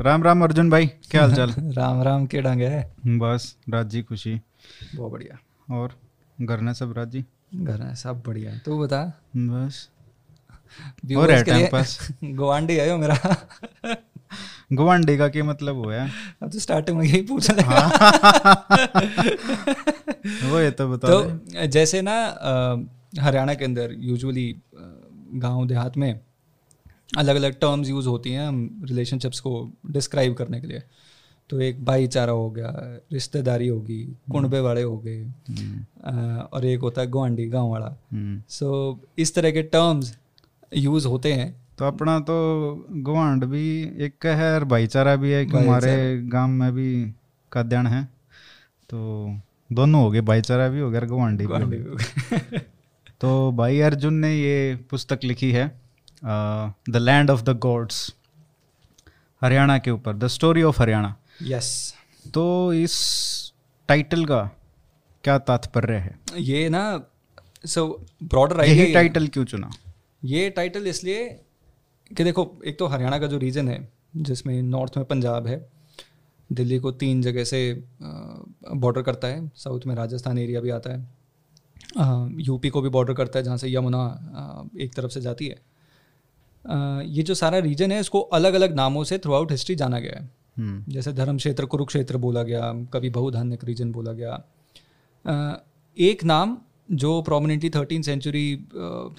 राम राम अर्जुन भाई क्या हाल चाल? राम राम के ढंग है? बस राज़ी खुशी। बहुत बढ़िया। और घर में सब राज़ी? घर है सब बढ़िया। तू बता। बस। Viewers है time लिए pass। आयो मेरा। गुवांडी का क्या मतलब हुआ है? अब तो स्टार्टिंग में यही पूछ ले वो ये तो बता तो जैसे ना हरियाणा के अंदर यूजुअली गाँव देहात में अलग अलग टर्म्स यूज़ होती हैं रिलेशनशिप्स को डिस्क्राइब करने के लिए। तो एक भाईचारा हो गया रिश्तेदारी होगी कुणबे वाले हो गए और एक होता है गुआंडी गाँव वाला हम्म, सो इस तरह के टर्म्स यूज़ होते हैं। तो अपना तो गुआंड भी एक है और भाईचारा भी है कि हमारे गाँव में भी काद्यान है। तो दोनों हो गए भाईचारा भी हो गया गुआंडी भी हो गया तो भाई अर्जुन ने ये पुस्तक लिखी है। The land of the gods Haryana के ऊपर the story of Haryana yes तो इस टाइटल का क्या तात्पर्य है? ये ना सो ब्रॉडर यही टाइटल क्यों चुना? ये टाइटल इसलिए कि देखो एक तो हरियाणा का जो रीजन है जिसमें नॉर्थ में पंजाब है दिल्ली को तीन जगह से बॉर्डर करता है साउथ में राजस्थान एरिया भी आता है यूपी को भी बॉर्डर करता है जहाँ से यमुना एक तरफ़ से जाती है। ये जो सारा रीजन है इसको अलग अलग नामों से थ्रू आउट हिस्ट्री जाना गया है। हम्म, जैसे धर्म क्षेत्र कुरुक्षेत्र बोला गया कभी बहुधान्यक रीजन बोला गया। एक नाम जो prominently thirteen century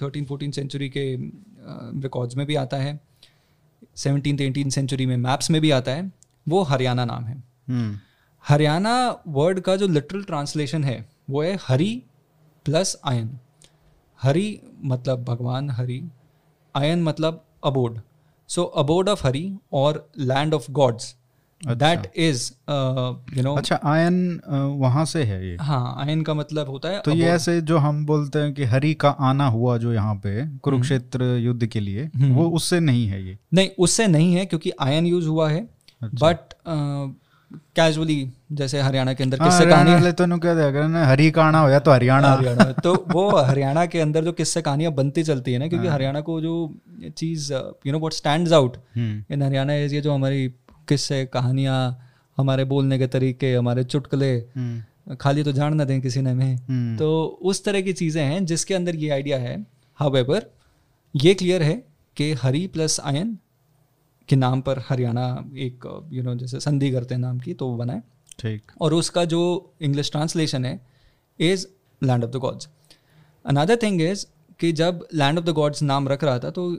thirteen fourteen century के रिकॉर्ड्स में भी आता है सेवनटीन एटीन सेंचुरी में मैप्स में भी आता है वो हरियाणा नाम है। हम्म, हरियाणा वर्ड का जो लिटरल ट्रांसलेशन है वो है हरी प्लस आयन हरी मतलब भगवान हरि आयन मतलब abode so abode of Hari और land of gods that is you know अच्छा आयन अ, वहाँ से है ये। हाँ आयन का मतलब होता है तो ये ऐसे जो हम बोलते हैं कि हरि का आना हुआ जो यहाँ पे कुरुक्षेत्र युद्ध के लिए हम्म। वो उससे नहीं है ये। नहीं उससे नहीं है क्योंकि आयन यूज़ हुआ है। अच्छा। बट कैजुअली जैसे हरियाणा के अंदर हाँ, किस्से कहानी तो हरि का आना होया तो हरियाणा। हरियाणा। तो वो हरियाणा के अंदर जो किस्से कहानियाँ बनती चलती है ना क्योंकि हरियाणा को जो चीज़ you know what stands out in Haryana is ये जो हमारी किस्से कहानियाँ हमारे बोलने के तरीके हमारे चुटकुले हम्म, खाली तो जान ना दें किसी ने हमें। हम्म, तो उस तरह की चीज़ें हैं जिसके अंदर ये आइडिया है। हावेवर ये क्लियर है कि हरी प्लस आयन के नाम पर हरियाणा एक यू नो जैसे संधि करते हैं नाम की तो वो बना है। ठीक। और उसका जो इंग्लिश ट्रांसलेशन है is land of the gods another thing is कि जब लैंड ऑफ़ द गॉड्स नाम रख रहा था तो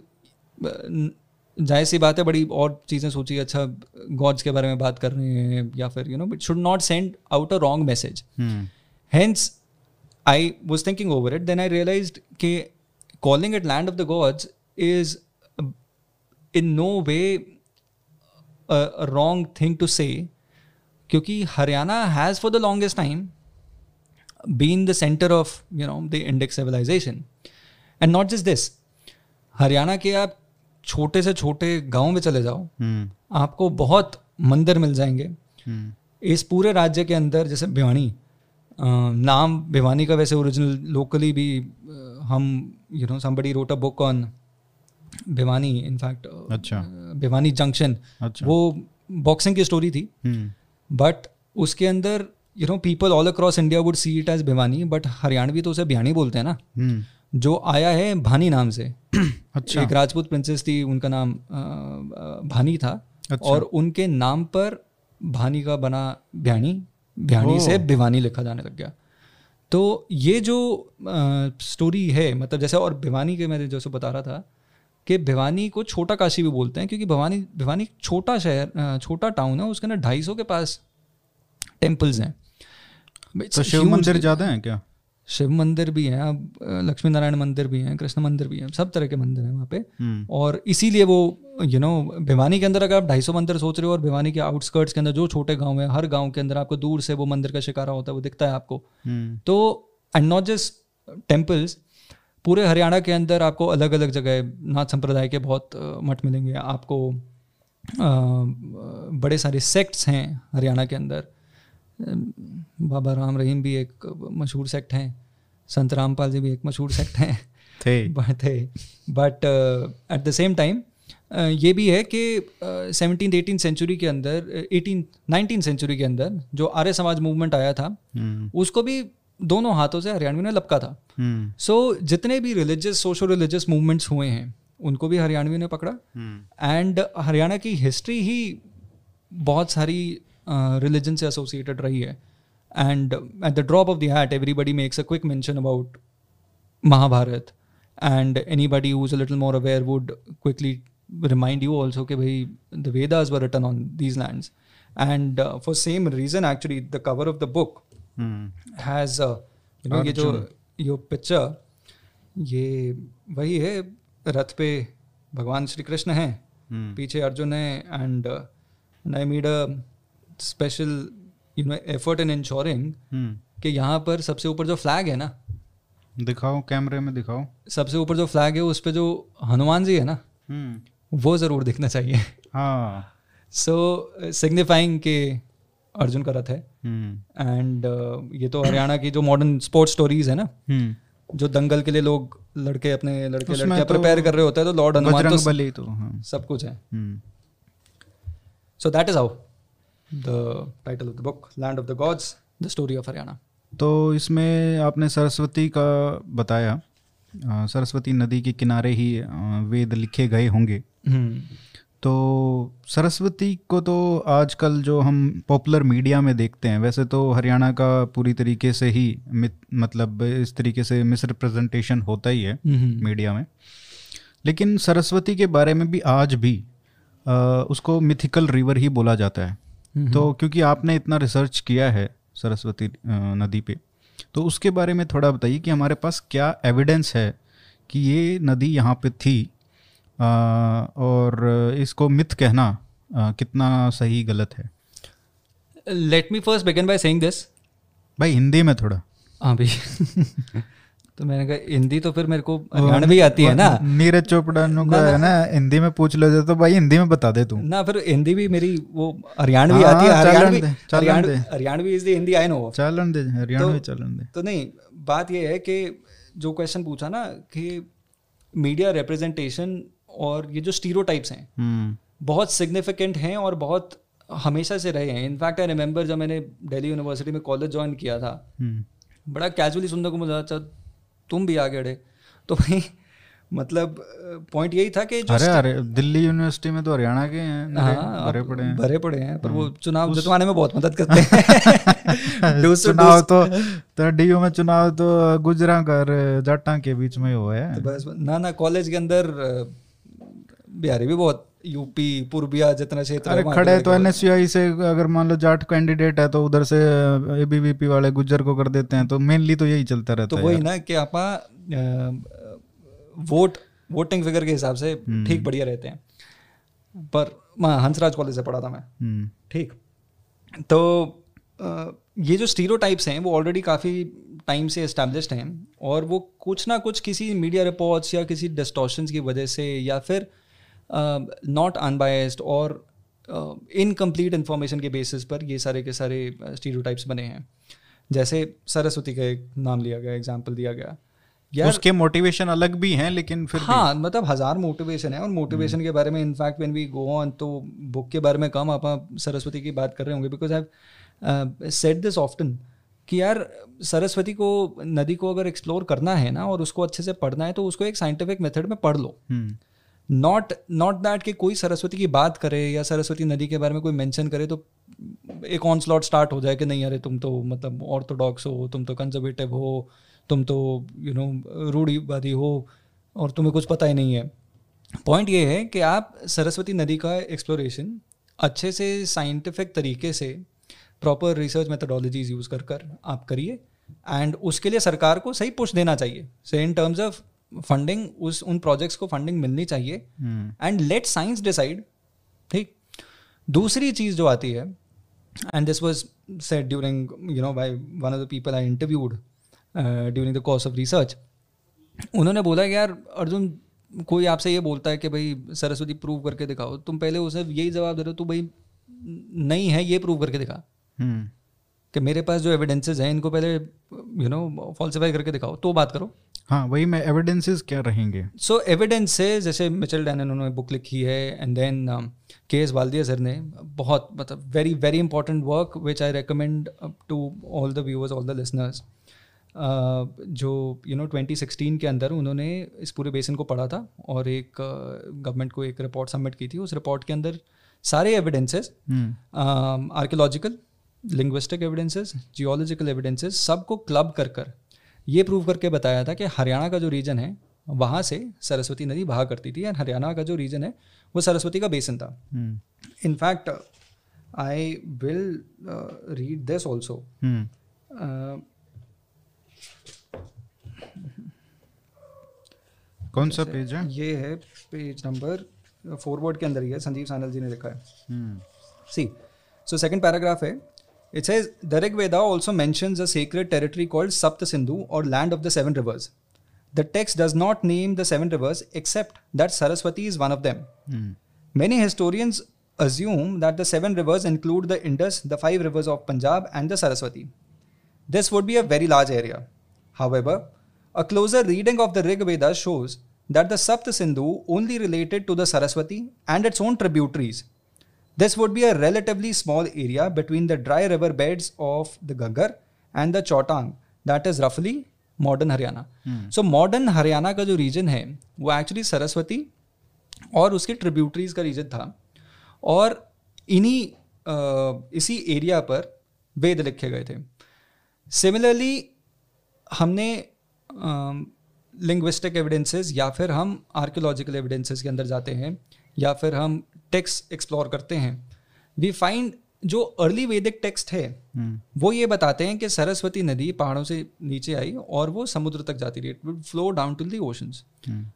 ज़ाहिर सी बात है बड़ी और चीज़ें सोची अच्छा गॉड्स के बारे में बात कर रहे हैं या फिर you know it should not send out a wrong message hmm, I was thinking over it then I realize realized calling calling land of the gods gods is no way no thing to a wrong thing to say. क्योंकि Haryana has for the longest time been the centre of you know the Indic civilisation and not just this Haryana के आप छोटे से छोटे गाँव में चले जाओ हम्म, आपको बहुत मंदिर मिल जाएँगे। हम्म, इस पूरे राज्य के अंदर जैसे भिवानी नाम भिवानी का वैसे ओरिजिनल लोकली भी हम you know somebody wrote a book on Bhiwani in fact अच्छा। भिवानी जंक्शन अच्छा। वो बॉक्सिंग की स्टोरी थी। हम्म, बट उसके अंदर you know people all across India would see it as Bhiwani but Haryanvi तो उसे बिहानी बोलते हैं ना। हम्म, जो आया है भानी नाम से। अच्छा। एक राजपूत प्रिंसेस थी उनका नाम अ, अ, भानी था। अच्छा। और उनके नाम पर भानी का बना भ्याणी भ्याणी से भिवानी लिखा जाने लग गया। तो ये जो आ, स्टोरी है मतलब जैसे और भिवानी के मैं जैसे बता रहा था कि भिवानी को छोटा काशी भी बोलते हैं क्योंकि भिवानी भिवानी छोटा शहर छोटा टाउन है उसके अंदर ढाई सौ के पास टेम्पल्स हैं। तो शिव मंदिर ज़्यादा है क्या? शिव मंदिर भी हैं अब लक्ष्मी नारायण मंदिर भी हैं कृष्ण मंदिर भी हैं सब तरह के मंदिर हैं वहाँ पे। हम्म, और इसीलिए वो यू नो भिवानी के अंदर अगर आप ढाई सौ मंदिर सोच रहे हो और भिवानी के आउटस्कर्ट्स के अंदर जो छोटे गाँव है हर गाँव के अंदर आपको दूर से वो मंदिर का शिकारा होता है वो दिखता है आपको। हम्म, तो एंड नॉट जस्ट टेम्पल्स पूरे हरियाणा के अंदर आपको अलग अलग जगह नाथ संप्रदाय के बहुत मठ मिलेंगे। आपको बड़े सारे सेक्ट्स हैं हरियाणा के अंदर। बाबा राम रहीम भी एक मशहूर सेक्ट हैं। संत रामपाल जी भी एक मशहूर सेक्ट हैं। थे। थे। But at the same time ये भी है कि सेवनटीन एटीन सेंचुरी के अंदर एटीन नाइनटीन सेंचुरी के अंदर जो आर्य समाज मूवमेंट आया था हम्म। उसको भी दोनों हाथों से हरियाणवी ने लपका था। हम्म। सो जितने भी रिलीजियस सोशो रिलीजियस मूवमेंट्स हुए हैं उनको भी हरियाणवी ने पकड़ा। हम्म। एंड हरियाणा की हिस्ट्री ही बहुत सारी रिलीजन uh, से एसोसिएटेड रही है। And at the drop of the hat everybody makes a quick mention about Mahabharata and anybody who is a little more aware would quickly remind you also कि भाई the Vedas were written on these lands and for same reason actually the cover of the book hmm has you know ये जो ये picture ये वही है रथ पे भगवान श्री कृष्ण हैं हम्म। पीछे अर्जुन है and I made a special you know effort in ensuring कि यहाँ पर सबसे ऊपर जो फ्लैग है ना दिखाओ कैमरे में दिखाओ। सबसे ऊपर जो फ्लैग है उस पे जो हनुमान जी है ना हम्म। वो ज़रूर दिखना चाहिए। हाँ। सो सिग्निफाइंग के अर्जुन का रथ है। हम्म। एंड ये तो हरियाणा की जो मॉडर्न स्पोर्ट्स स्टोरीज है ना हम्म। जो दंगल के लिए लोग लड़के अपने लड़के लड़के तो प्रिपेयर कर रहे होते हैं तो लॉर्ड हनुमान तो बली तो हाँ। सब कुछ है। हम्म। So that is how the title of the book land of the gods the story of Haryana तो इसमें आपने सरस्वती का बताया सरस्वती नदी के किनारे ही वेद लिखे गए होंगे। तो सरस्वती को तो आजकल जो हम पॉपुलर मीडिया में देखते हैं वैसे तो हरियाणा का पूरी तरीके से ही मतलब इस तरीके से मिसरिप्रेजेंटेशन होता ही है मीडिया में। लेकिन सरस्वती के बारे में भी आज भी अ, उसको मिथिकल रिवर ही बोला जाता है। तो क्योंकि आपने इतना रिसर्च किया है सरस्वती नदी पे तो उसके बारे में थोड़ा बताइए कि हमारे पास क्या एविडेंस है कि ये नदी यहाँ पे थी और इसको मिथ कहना अ, कितना सही गलत है? Let me first begin by saying this भाई हिंदी में थोड़ा। हाँ भी तो मैंने कहा हिंदी तो फिर मेरे को हरियाणवी आती है ना। नीरज चोपड़ा नु का है ना हिंदी में पूछ लो तो भाई हिंदी में बता दे तू। ना फिर हिंदी भी मेरी वो हरियाणवी हाँ, आती है Haryanvi Haryanvi is the Hindi I know चलन दे हरियाणवी चलन दे। तो नहीं बात ये है कि जो क्वेश्चन पूछा ना कि मीडिया रिप्रेजेंटेशन और ये जो स्टीरियोटाइप्स हैं हम्म। बहुत सिग्निफिकेंट हैं और बहुत हमेशा से रहे हैं। इनफैक्ट आई रिमेंबर जब मैंने दिल्ली यूनिवर्सिटी में कॉलेज ज्वाइन किया था हम्म। बड़ा कैजुअली सुनने को मिला अच्छा तुम भी आगे अड़े तो भाई मतलब पॉइंट यही था कि जो अरे अरे दिल्ली यूनिवर्सिटी में तो हरियाणा के हैं हाँ भरे पड़े हैं। भरे पड़े हैं पर वो चुनाव जितवाने में बहुत मदद करते हैं। चुनाव तो तो डीयू में चुनाव तो गुजरा कर जाटा के बीच में हुआ है। तो बस ना ना कॉलेज के अंदर बिहारी भी बहुत यूपी पूर्बिया जितना क्षेत्र अरे खड़े तो एनएसयूआई से अगर मान लो जाट कैंडिडेट है तो उधर से एबीवीपी वाले गुज्जर को कर देते हैं तो मेनली तो यही चलता रहता तो है वही ना कि आपा वोट वोटिंग फिगर के हिसाब से हम्म। ठीक बढ़िया रहते हैं। पर मैं हंसराज कॉलेज से पढ़ा था मैं। हम्म। ठीक। तो ये जो स्टीरियोटाइप्स हैं वो ऑलरेडी काफ़ी टाइम से इस्टेब्लिश्ड हैं और वो कुछ ना कुछ किसी मीडिया रिपोर्ट्स या किसी डिस्टॉर्शंस की वजह से या फिर नॉट अनबायस्ड और इनकम्प्लीट इंफॉर्मेशन के बेसिस पर ये सारे के सारे स्टीरियोटाइप्स बने हैं। जैसे सरस्वती का एक नाम लिया गया एग्ज़ाम्पल दिया गया। यार उसके मोटिवेशन अलग भी हैं लेकिन फिर भी- हाँ मतलब हज़ार मोटिवेशन है और मोटिवेशन के बारे में in fact when we go on तो बुक के बारे में कम आप सरस्वती की बात कर रहे होंगे because I said this often कि यार सरस्वती को नदी को अगर एक्सप्लोर करना है ना और उसको अच्छे से पढ़ना है तो उसको एक साइंटिफिक मेथड में पढ़ लो। हम्म। नॉट नॉट दैट कि कोई सरस्वती की बात करे या सरस्वती नदी के बारे में कोई मेंशन करे तो एक ऑन स्लॉट स्टार्ट हो जाए कि नहीं, अरे तुम तो मतलब ऑर्थोडॉक्स हो, तुम तो कंजर्वेटिव हो, तुम तो यू नो रूढ़ीवादी हो और तुम्हें कुछ पता ही नहीं है। पॉइंट ये है कि आप सरस्वती नदी का एक्सप्लोरेशन अच्छे से साइंटिफिक तरीके से प्रॉपर रिसर्च मेथडोलॉजीज यूज़ कर कर आप करिए। एंड उसके लिए सरकार को सही पुश देना चाहिए। Say in terms of funding उस उन प्रोजेक्ट्स को फंडिंग मिलनी चाहिए। एंड लेट साइंस डिसाइड ठीक? दूसरी चीज़ जो आती है and this was said during you know by one of the people I interviewed during the course of research उन्होंने बोला कि यार अर्जुन कोई आपसे ये बोलता है कि भाई सरस्वती प्रूव करके दिखाओ तुम पहले उसे यही जवाब दे रहे हो तू भाई नहीं है ये प्रूव करके दिखा। हम्म कि मेरे पास जो एविडेंसेज हैं इनको पहले यू नो फॉल्सिफाई करके दिखाओ तो बात करो। हाँ वही मैं एविडेंसेस क्या रहेंगे? सो एविडेंस से जैसे मिचल डैन उन्होंने बुक लिखी है and then K S Valdiya sir ने बहुत मतलब very very important work which I recommend to all the viewers all the listeners जो यू नो 2016 के अंदर उन्होंने इस पूरे बेसन को पढ़ा था और एक गवर्नमेंट uh, को एक रिपोर्ट सबमिट की थी। उस रिपोर्ट के अंदर सारे evidences archaeological linguistic evidences geological evidences सबको क्लब कर कर ये प्रूव करके बताया था कि हरियाणा का जो रीजन है वहाँ से सरस्वती नदी बहा करती थी एंड हरियाणा का जो रीजन है वो सरस्वती का बेसन था। In fact I will read this also कौन सा पेज है? ये है पेज नंबर फॉरवर्ड के अंदर ही है संजीव सानल जी ने लिखा है। सी सो सेकंड पैराग्राफ है It says the Rig Veda also mentions a sacred territory called Sapta Sindhu or land of the seven rivers. The text does not name the seven rivers except that Saraswati is one of them. Hmm. Many historians assume that the seven rivers include the Indus, the five rivers of Punjab, and the Saraswati. This would be a very large area. However, a closer reading of the Rig Veda shows that the Sapta Sindhu only related to the Saraswati and its own tributaries. This would be a relatively small area between the dry river beds of the Gaggar and the Chotang, that is roughly modern Haryana. So modern Haryana का जो region है वो actually Saraswati और उसके tributaries का region था और इन्हीं इसी एरिया पर वेद लिखे गए थे सिमिलरली हमने लिंग्विस्टिक एविडेंसेस या फिर हम आर्कियोलॉजिकल एविडेंसेस के अंदर जाते हैं या फिर हम टेक्स्ट एक्सप्लोर करते हैं। वी फाइंड जो अर्ली वैदिक टेक्स्ट है वो ये बताते हैं कि सरस्वती नदी पहाड़ों से नीचे आई और वो समुद्र तक जाती रही। It flow down to the oceans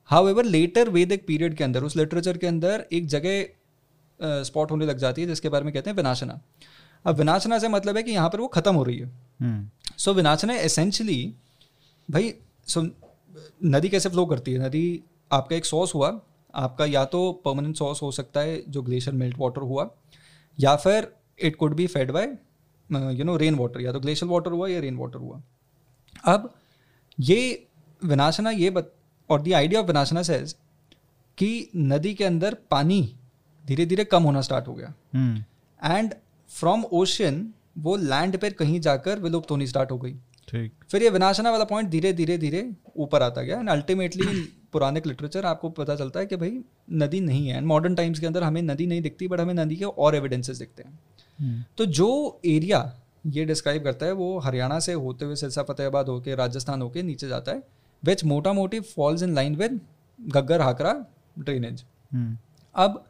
however later Vedic period के अंदर उस लिटरेचर के अंदर एक जगह स्पॉट होने लग जाती है जिसके बारे में कहते हैं विनाशना। अब विनाशना से मतलब है कि यहाँ पर वो खत्म हो रही है। हम्म। सो विनाशना एसेंशली भाई सो नदी कैसे फ्लो करती है? नदी आपका एक सोर्स हुआ आपका या तो परमानेंट सॉस हो सकता है जो ग्लेशियर मेल्ट वाटर हुआ या फिर it could be fed by you know rain water या तो ग्लेशियर वाटर हुआ या रेन वाटर हुआ। अब ये विनाशना ये बत और the idea of Vinashana says कि नदी के अंदर पानी धीरे धीरे कम होना स्टार्ट हो गया। एंड फ्रॉम ओशन वो लैंड पर कहीं जाकर विलुप्त होनी स्टार्ट हो गई। ठीक। फिर ये विनाशना वाला पॉइंट धीरे धीरे धीरे ऊपर आता गया। एंड अल्टीमेटली पुराने लिटरेचर आपको पता चलता है कि भाई नदी नहीं है। एंड मॉडर्न टाइम्स के अंदर हमें नदी नहीं दिखती बट हमें नदी के और एविडेंसेस दिखते हैं। हम्म। तो जो एरिया ये डिस्क्राइब करता है वो हरियाणा से होते हुए सिरसा फतेहाबाद होके राजस्थान होके नीचे जाता है विच मोटा मोटी falls in line with Ghaggar Hakra drainage hmm. अब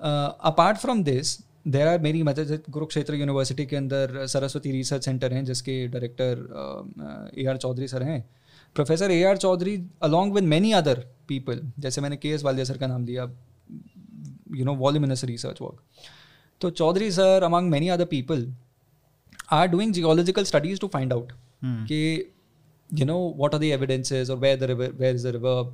apart from this there are मेरी मतलब कुरुक्षेत्र यूनिवर्सिटी के अंदर सरस्वती रिसर्च सेंटर हैं जिसके director A R Chaudhary sir हैं। Professor A R Chaudhary along with many other people जैसे मैंने के एस वालिया सर का नाम लिया you know voluminous research work तो Chaudhary sir among many other people are doing geological studies to find out कि you know what are the evidences और where the river where is the river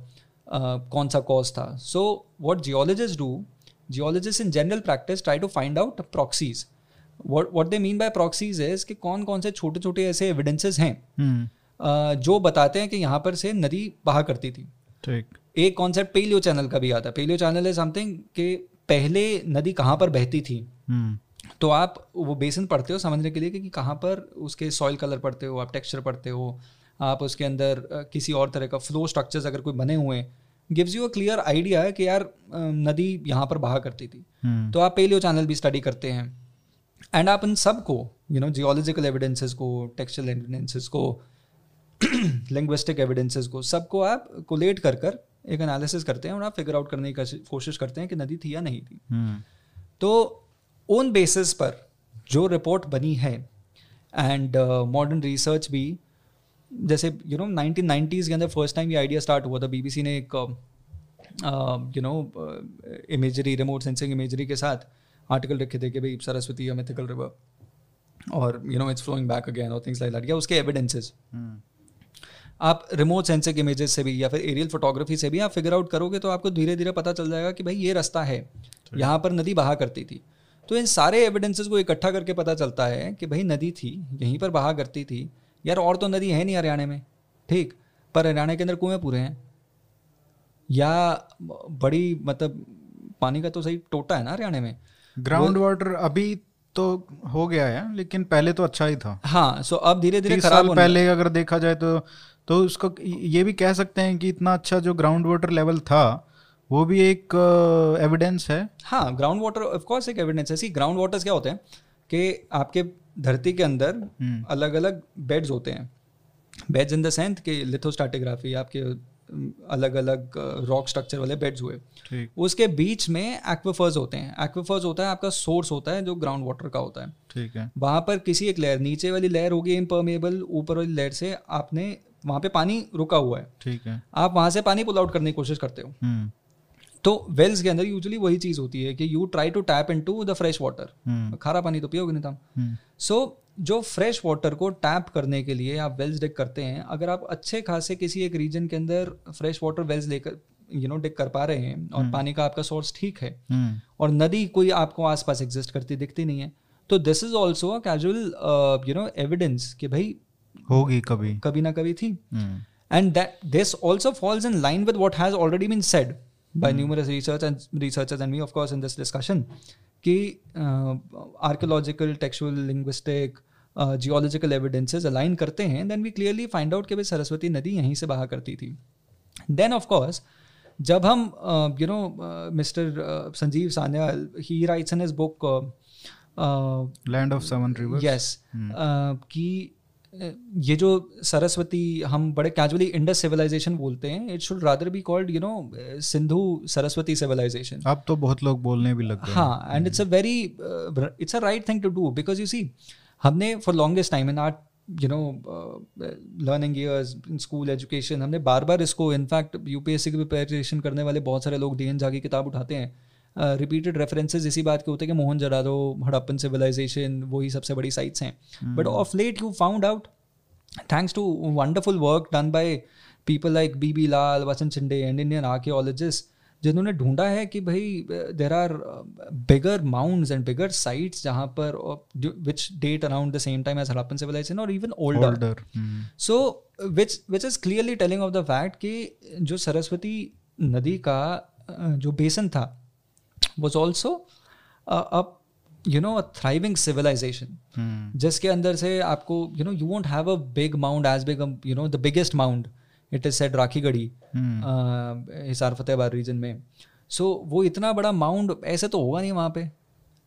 कौन सा cause था? So what geologist do geologist in general practice try to find out proxies what what they mean by proxies is कि कौन कौन से छोटे छोटे ऐसे एविडेंसेज हैं। Uh, जो बताते हैं कि यहाँ पर से नदी बहा करती थी। ठीक। एक कॉन्सेप्ट पेलियो चैनल का भी आता है। पेलियो चैनल इज़ समथिंग कि पहले नदी कहाँ पर बहती थी। हम्म। तो आप वो बेसन पढ़ते हो समझने के लिए कि कहाँ पर उसके सॉइल कलर पढ़ते हो आप टेक्सचर पढ़ते हो आप उसके अंदर किसी और तरह का फ्लो स्ट्रक्चर्स अगर कोई बने हुए हैं gives you a clear idea कि यार नदी यहाँ पर बहा करती थी। हम्म। तो आप पेलियो चैनल भी स्टडी करते हैं। एंड आप इन सबको यू नो जियोलॉजिकल एविडेंसेस को टेक्सचुअल एविडेंसेस को लिंग्विस्टिक एविडेंसेस को सबको आप कोलेट कर कर एक एनालिसिस करते हैं और आप फिगर आउट करने की कोशिश- करते हैं कि नदी थी या नहीं थी। हम्म। तो उन बेसिस पर जो रिपोर्ट बनी है एंड मॉडर्न रिसर्च भी जैसे यू नो नाइनटीन नाइन्टीज़ के अंदर फ़र्स्ट टाइम ये आइडिया स्टार्ट हुआ था। बीबीसी ने एक you know imagery remote sensing imagery के साथ आर्टिकल रखे थे कि भाई सरस्वती या मिथिकल रिवर और you know it's flowing back again और थिंग्स लाइक दैट या उसके एविडेंसेस आप रिमोट सेंसिंग इमेजेस से भी या फिर एरियल फोटोग्राफी से भी आप फिगर आउट करोगे तो आपको धीरे धीरे पता चल जाएगा कि भाई ये रास्ता है। यहाँ पर नदी बहा करती थी। तो इन सारे एविडेंसेस को इकट्ठा करके पता चलता है कि भाई नदी थी यहीं पर बहा करती थी। यार और तो नदी है नहीं हरियाणा में। ठीक पर हरियाणा के अंदर कुएँ पूरे हैं। या बड़ी मतलब पानी का तो सही टोटा है ना हरियाणा में। ग्राउंड वाटर अभी तो हो गया है लेकिन पहले तो अच्छा ही था। हाँ सो अब धीरे धीरे खराब पहले अगर देखा जाए तो तो उसको ये भी कह सकते हैं कि इतना अच्छा जो ग्राउंड वाटर लेवल था वो भी एक एविडेंस है। हाँ ग्राउंड वाटर ऑफ़ कोर्स एक एविडेंस है। सी ग्राउंड वाटर्स क्या होते हैं? कि आपके धरती के अंदर अलग अलग बेड्स होते हैं। बेड्स इन द सेंथ कि लिथोस्टैटिग्राफी आपके अलग अलग रॉक स्ट्रक्चर वाले बेड्स हुए। उसके बीच में एक्विफर्स होते हैं। एक्विफर्स होता है आपका सोर्स होता है जो ग्राउंड वाटर का होता है। ठीक है। वहाँ पर किसी एक लेयर नीचे वाली लेयर होगी इम्परमेबल ऊपर वाली लेयर से आपने वहाँ पे पानी रुका हुआ है। ठीक है। आप वहाँ से पानी पुल आउट करने की कोशिश करते हो। हम्म। तो वेल्स के अंदर यूजुअली वही चीज़ होती है कि you try to tap into the fresh water hmm. खारा पानी तो पियोगे नहीं था हम्म। सो जो फ्रेश वाटर को टैप करने के लिए आप वेल्स डिग करते हैं अगर आप अच्छे खासे किसी एक रीजन के अंदर फ्रेश वाटर वेल्स लेकर यू नो डिग कर पा रहे हैं और पानी का आपका सोर्स ठीक है हम्म। और नदी कोई आपको आसपास एग्जिस्ट करती दिखती नहीं है तो this is also a casual you know evidence कि भाई होगी कभी। कभी ना कभी थी। And that this also falls in line with what has already been said by numerous research and research and me of course in this discussion कि archaeological textual linguistic geological evidences align करते हैं then we clearly find out कि भाई सरस्वती नदी यहीं से बहा करती थी। देन ऑफकोर्स जब हम you know mister Sanjeev Sanyal he writes in his book land of seven rivers yes की ये जो सरस्वती हम बड़े कैजुअली इंडस सिविलाइजेशन बोलते हैं it should rather be called you know Sindhu Saraswati civilisation अब तो बहुत लोग बोलने भी लग गए हाँ। And it's a very it's a right thing to do because you see हमने for longest time in our you know learning years in school education हमने बार बार इसको इनफैक्ट यूपीएससी की प्रिपरेशन करने वाले बहुत सारे लोग डी एन झा की किताब उठाते हैं। रिपीटेड रेफरेंसेज इसी बात के होते हैं कि मोहन जरादो हड़प्पन सिविलाइजेशन वही सबसे बड़ी साइट्स हैं। But of late you found out thanks to wonderful work done by people like B B Lal Vasant Shinde and Indian archaeologist जिन्होंने ढूंढा है कि भाई there are bigger mounds and bigger sites जहाँ पर which date around the same time as Harappan civilization और even older so which which is clearly telling of the fact कि जो सरस्वती नदी का जो बेसन था was also a you know a thriving civilization जिसके अंदर से आपको you know you won't have a big mound as big you know the biggest mound it is said Rakhigarhi Hisar Fatehabad region में. So वो इतना बड़ा mound ऐसे तो होगा नहीं वहाँ पे.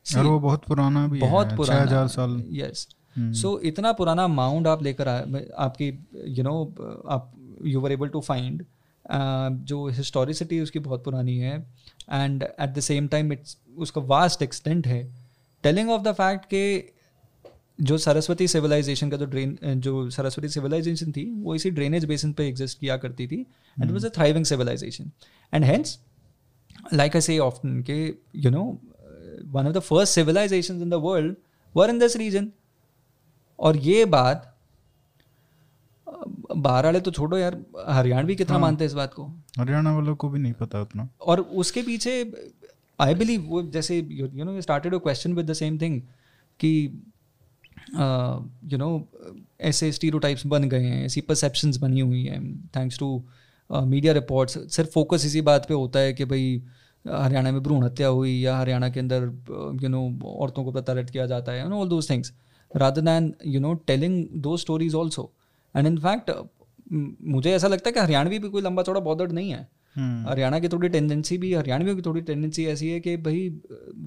और वो बहुत पुराना भी बहुत है पुराना. हज़ार साल. यस सो इतना पुराना माउंड आप लेकर आए आपकी यू नो आप you were able to find जो हिस्टोरिसिटी उसकी बहुत पुरानी है and at the same time it's उसका वास्ट एक्सटेंट है टेलिंग ऑफ़ द फैक्ट के जो सरस्वती सिविलाइजेशन का जो ड्रेन जो सरस्वती सिविलाइजेशन थी वो इसी ड्रेनेज बेसिन पे एग्जिस्ट किया करती थी and was a thriving civilization and hence like I say often, के you know, one of the first civilizations in the world were in this region. और ये बात बाहर वाले तो छोड़ो यार हरियाणवी कितना हाँ, मानते हैं इस बात को? हरियाणा वालों को भी नहीं पता उतना। और उसके पीछे आई बिलीव वो जैसे you know started a question with the same thing कि यू नो ऐसे स्टीरियोटाइप्स बन गए हैं ऐसी परसेप्शंस बनी हुई हैं। थैंक्स टू मीडिया रिपोर्ट्स सिर्फ़ फोकस इसी बात पे होता है कि भाई हरियाणा में भ्रूण हत्या हुई या हरियाणा के अंदर यू नो औरतों को प्रताड़ित किया जाता है all those things rather than you know telling दो stories also and in fact मुझे ऐसा लगता है कि हरियाणवी भी कोई लंबा चौड़ा बॉर्डर नहीं है हरियाणा की थोड़ी टेंडेंसी भी हरियाणवियों की थोड़ी टेंडेंसी ऐसी है कि भाई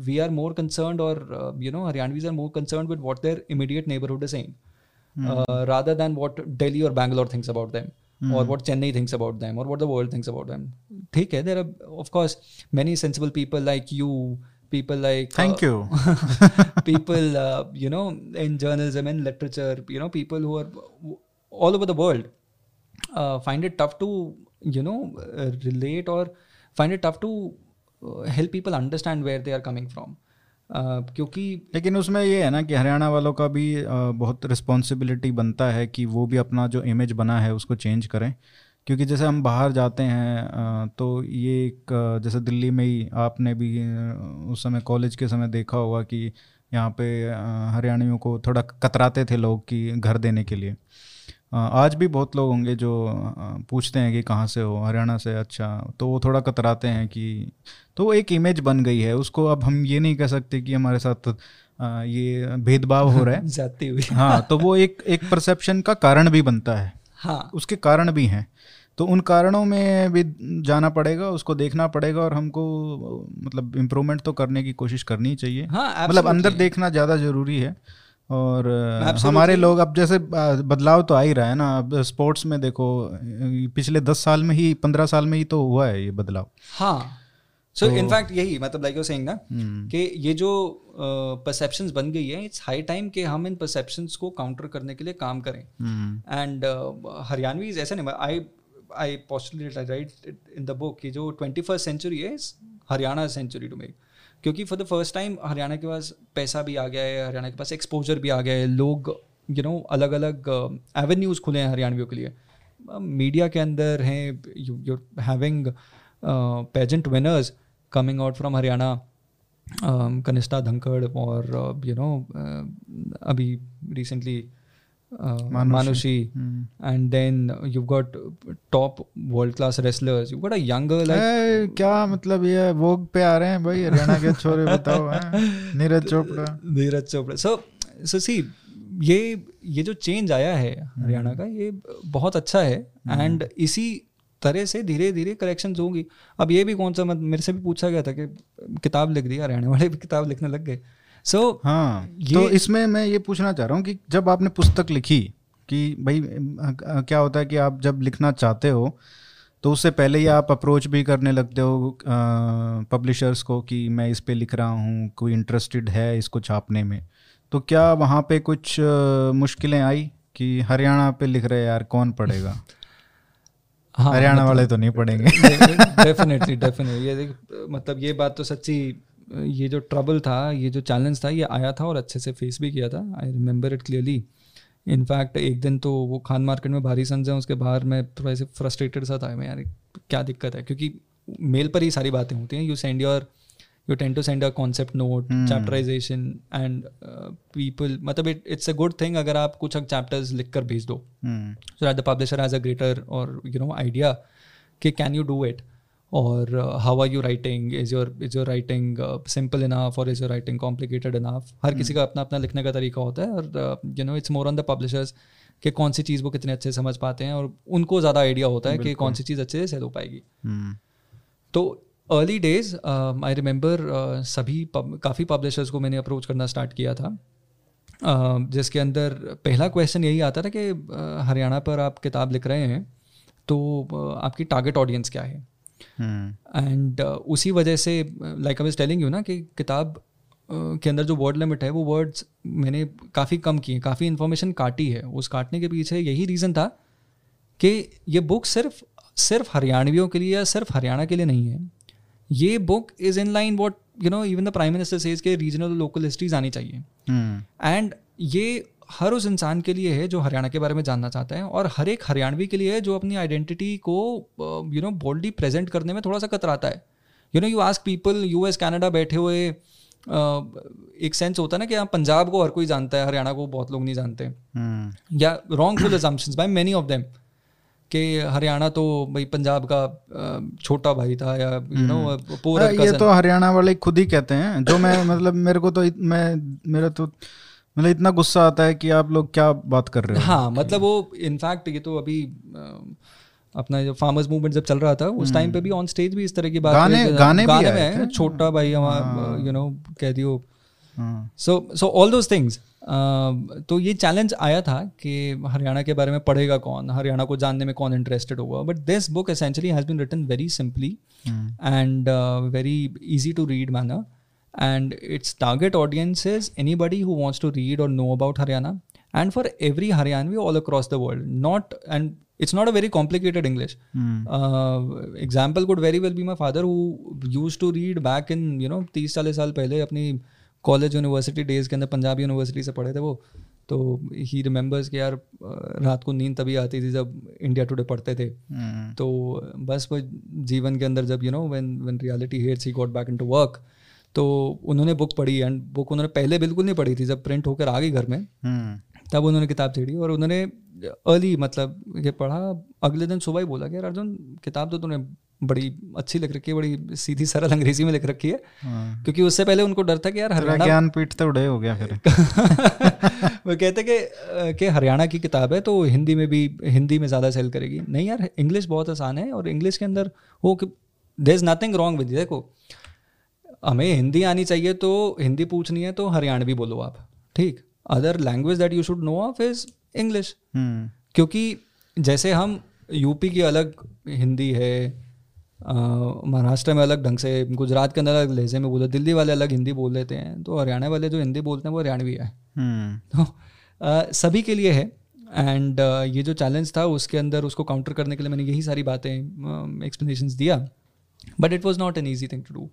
वी आर मोर कंसर्न और you know Haryanvis are more concern with what their immediate neighbourhood saying rather than what Delhi और Bangalore thinks about them or what Chennai thinks about them or what the world thinks about them. ठीक है, there are of course many sensible people like you, people like Thank uh, you. people uh, you know in journalism and literature, you know people who are all over the world uh, find it tough to you know uh, relate or find it tough to uh, help people understand where they are coming from. Uh, क्योंकि लेकिन उसमें ये है ना कि हरियाणा वालों का भी अ, बहुत रिस्पॉन्सिबिलिटी बनता है कि वो भी अपना जो इमेज बना है उसको चेंज करें क्योंकि जैसे हम बाहर जाते हैं अ, तो ये एक जैसे दिल्ली में ही आपने भी उस समय कॉलेज के समय देखा होगा कि यहाँ पे हरियाणवियों को थोड़ा कतराते थे लोग कि घर देने के लिए आज भी बहुत लोग होंगे जो पूछते हैं कि कहाँ से हो हरियाणा से अच्छा तो वो थोड़ा कतराते हैं कि तो एक इमेज बन गई है उसको अब हम ये नहीं कह सकते कि हमारे साथ ये भेदभाव हो रहा है। जाती हुई। हाँ तो वो एक एक परसेप्शन का कारण भी बनता है। हाँ। उसके कारण भी हैं। तो उन कारणों में भी जाना पड़ेगा उसको देखना पड़ेगा और हमको मतलब इम्प्रूवमेंट तो करने की कोशिश करनी चाहिए। हाँ मतलब अंदर देखना ज़्यादा ज़रूरी है। और Absolutely. हमारे लोग अब जैसे बदलाव तो आ ही रहा है ना। अब स्पोर्ट्स में देखो पिछले दस साल में ही पंद्रह साल में ही तो हुआ है ये बदलाव। हाँ। सो तो- इनफैक्ट यही मतलब लाइक यू सेइंग ना हम्म, कि ये जो परसेप्शंस बन गई है इट्स हाई टाइम कि हम इन परसेप्शंस को काउंटर करने के लिए काम करें। हम्म, एंड हरियाणवी इज़ ऐसा नहीं I I postulate right in the book कि जो ट्वेंटी फ़र्स्ट सेंचुरी है हरियाणा सेंचुरी टू मेक क्योंकि for the first time Haryana के पास पैसा भी आ गया है, हरियाणा के पास एक्सपोजर भी आ गया है। लोग यू नो अलग अलग एवेन्यूज़ खुले हैं हरियाणवियों के लिए। मीडिया के अंदर हैं you having pageant winners coming out from Haryana. Kanishtha Dhankhar और यू नो अभी recently Manushi. Manushi hmm. and then you've got top world class wrestlers. You've got a younger like a, क्या मतलब ये वोग पे आ रहे हैं भाई? हरियाणा के छोरे बताओ हैं? नीरज चोपड़ा धीरज चोपड़ा सो सो सी ये ये जो चेंज आया है हरियाणा का ये बहुत अच्छा है। एंड इसी तरह से धीरे धीरे करेक्शंस होंगी। अब ये भी कौन सा मत, मेरे से भी पूछा गया था कि किताब लिख दी हरियाणा वाले भी किताब लिखने लग गए। सो so, हाँ ये- तो इसमें मैं ये पूछना चाह रहा हूँ कि जब आपने पुस्तक लिखी कि भाई क्या होता है कि आप जब लिखना चाहते हो तो उससे पहले ही आप अप्रोच भी करने लगते हो पब्लिशर्स को कि मैं इस पे लिख रहा हूँ कोई इंटरेस्टेड है इसको छापने में। तो क्या वहाँ पे कुछ मुश्किलें आई कि हरियाणा पे लिख रहे यार कौन पढ़ेगा? हाँ हरियाणा मतलब, वाले तो नहीं पढ़ेंगे। डेफिनेटली डेफिनेटली ये देख मतलब ये बात तो सच्ची ये जो ट्रबल था ये जो चैलेंज था ये आया था और अच्छे से फेस भी किया था। I remember it clearly in fact एक दिन तो वो खान मार्केट में भारी संजय उसके बाहर मैं थोड़ा ऐसे फ्रस्ट्रेटेड सा था मैं यार क्या दिक्कत है? क्योंकि मेल पर ही सारी बातें होती हैं। You send your you tend to send a concept note chapterization and people मतलब it it's a good thing अगर आप कुछ चैप्टर्स लिख कर भेज दो। So that the publisher has a greater or you know idea कि can you do it? Or uh, how are you writing? Is your is your writing uh, simple enough or is your writing complicated enough? हर किसी का अपना अपना लिखने का तरीका होता है और you know it's more on the publishers कि कौन सी चीज़ वो कितने अच्छे समझ पाते हैं और उनको ज़्यादा आइडिया होता है कि कौन सी चीज़ अच्छे से सेल हो पाएगी। हम्म, तो अर्ली डेज़ आई रिमेंबर सभी काफ़ी पब्लिशर्स को मैंने अप्रोच करना स्टार्ट किया था। Uh, जिसके अंदर पहला क्वेश्चन यही आता था कि uh, हरियाणा पर आप किताब लिख रहे हैं तो uh, आपकी टारगेट ऑडियंस क्या है? एंड उसी वजह से like I was telling you ना कि किताब uh, के अंदर जो वर्ड लिमिट है वो वर्ड्स मैंने काफ़ी कम किए काफ़ी इन्फॉर्मेशन काटी है। उस काटने के पीछे यही रीज़न था कि ये बुक सिर्फ़ सिर्फ़ हरियाणवियों के लिए या सिर्फ़ हरियाणा के लिए नहीं है। ये book is in line what you know even the prime minister says के रीजनल लोकल हिस्ट्रीज आनी चाहिए। एंड ये हर उस इंसान के लिए है जो हरियाणा के बारे में जानना चाहता है और हर एक हरियाणवी के लिए है जो अपनी आइडेंटिटी को यू नो बोल्डली प्रेजेंट करने में थोड़ा सा कतराता है। You know you ask people US Canada बैठे हुए uh, एक सेंस होता है ना कि हाँ पंजाब को हर कोई जानता है हरियाणा को बहुत लोग नहीं जानते। हम्म, या wrongful assumptions by many of them कि हरियाणा तो भाई पंजाब का छोटा भाई था या यू नो पोर ये तो हरियाणा वाले खुद ही कहते हैं। जो मैं मतलब मेरे को तो मैं मेरा तो मतलब इतना गुस्सा आता है कि आप लोग क्या बात कर रहे हो? हाँ मतलब वो इनफैक्ट ये तो अभी अपना जो फार्मर्स मूवमेंट जब चल रहा था उस टाइम पे भी ऑन स्टेज भी इस तरह की बात हम्म। गाने- हुई गाने भी गाने में है, छोटा भाई हमारा यू नो कह दियो। हाँ, so so all those things तो ये चैलेंज आया था कि हरियाणा के बारे में पढ़ेगा कौन हरियाणा को जानने में कौन इंटरेस्टेड होगा। But this book essentially has been written very simply and very uh, to read manner and its target audience is anybody who wants to read or know about haryana and for every haryanvi all across the world not and it's not a very complicated english hmm, uh, example could very well be my father who used to read back in you know 30 40 साल पहले अपनी college university days के अंदर Punjab university से पढ़े थे वो तो ही रिमेंबर्स कि यार uh, रात को नींद तभी आती थी जब इंडिया टुडे पढ़ते थे हम्म, तो बस वो जीवन के अंदर जब you know when when reality hits he got back into work तो उन्होंने बुक पढ़ी एंड बुक उन्होंने पहले बिल्कुल नहीं पढ़ी थी जब प्रिंट होकर आ गई घर में हम्म, तब उन्होंने किताब छेड़ी और उन्होंने अर्ली मतलब ये पढ़ा। अगले दिन सुबह ही बोला कि यार अर्जुन किताब तो तूने बड़ी अच्छी लिख रखी है बड़ी सीधी सरल अंग्रेज़ी में लिख रखी है। हाँ। क्योंकि उससे पहले उनको डर था कि यार हरियाणा ज्ञान पीठ तो उड़े हो गया फिर। वो कहते कि कि हरियाणा की किताब है तो हिंदी में भी हिंदी में ज़्यादा सेल करेगी। नहीं यार इंग्लिश बहुत आसान है और इंग्लिश के अंदर वो there is nothing wrong with देखो हमें हिंदी आनी चाहिए तो हिंदी पूछनी है तो हरियाणवी बोलो आप। ठीक? Other language that you should know of is English क्योंकि जैसे हम यूपी की अलग हिंदी है महाराष्ट्र में अलग ढंग से गुजरात के अंदर अलग लहजे में बोले दिल्ली वाले अलग हिंदी बोल लेते हैं तो हरियाणा वाले जो हिंदी बोलते हैं वो हरियाणवी है। हम्म। तो सभी के लिए है। एंड ये जो चैलेंज था उसके अंदर उसको काउंटर करने के लिए मैंने यही सारी बातें एक्सप्लेनेशन दिया। But it was not an easy thing to do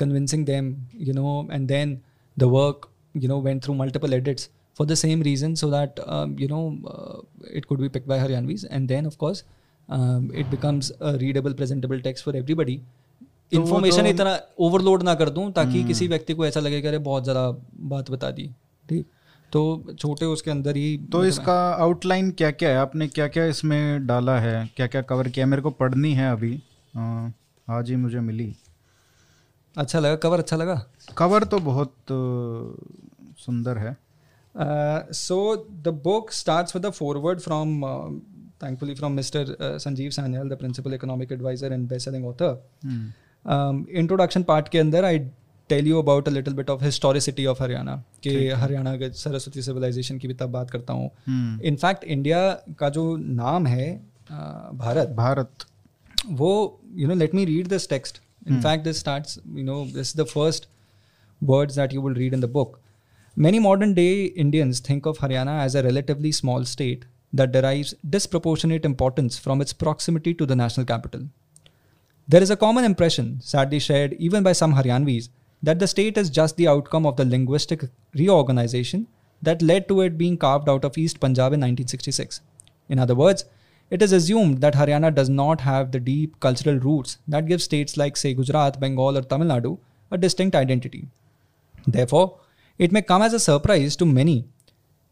convincing them you know and then the work you know went through multiple edits for the same reason so that um, you know uh, it could be picked by Haryanvis and then of course um, it becomes a readable presentable text for everybody information तो इतना overload ना कर दूँ ताकि किसी व्यक्ति को ऐसा लगे कि अरे बहुत ज़्यादा बात बता दी ठीक तो छोटे उसके अंदर ही तो इसका आउटलाइन क्या क्या है आपने क्या क्या इसमें डाला है क्या क्या कवर किया मेरे को पढ़नी है अभी अ, आज ही मुझे मिली अच्छा लगा? कवर अच्छा लगा? कवर तो बहुत सुंदर है। So the book starts with the foreword from thankfully from mister Sanjeev Sanyal the principal economic adviser and best selling author introduction part के अंदर I tell you about a little bit of historicity of Haryana के हरियाणा के Saraswati civilization की भी तब बात करता हूँ। hmm. इनफैक्ट इंडिया का जो नाम है भारत भारत। वो you know let me read this text in hmm. fact this starts you know this is the first words that you will read in the book. Many modern day indians think of haryana as a relatively small state that derives disproportionate importance from its proximity to the national capital. There is a common impression sadly shared even by some haryanvis that the state is just the outcome of the linguistic reorganization that led to it being carved out of east punjab in 1966 in other words it is assumed that Haryana does not have the deep cultural roots that give states like, say, Gujarat, Bengal, or Tamil Nadu a distinct identity. Therefore, it may come as a surprise to many,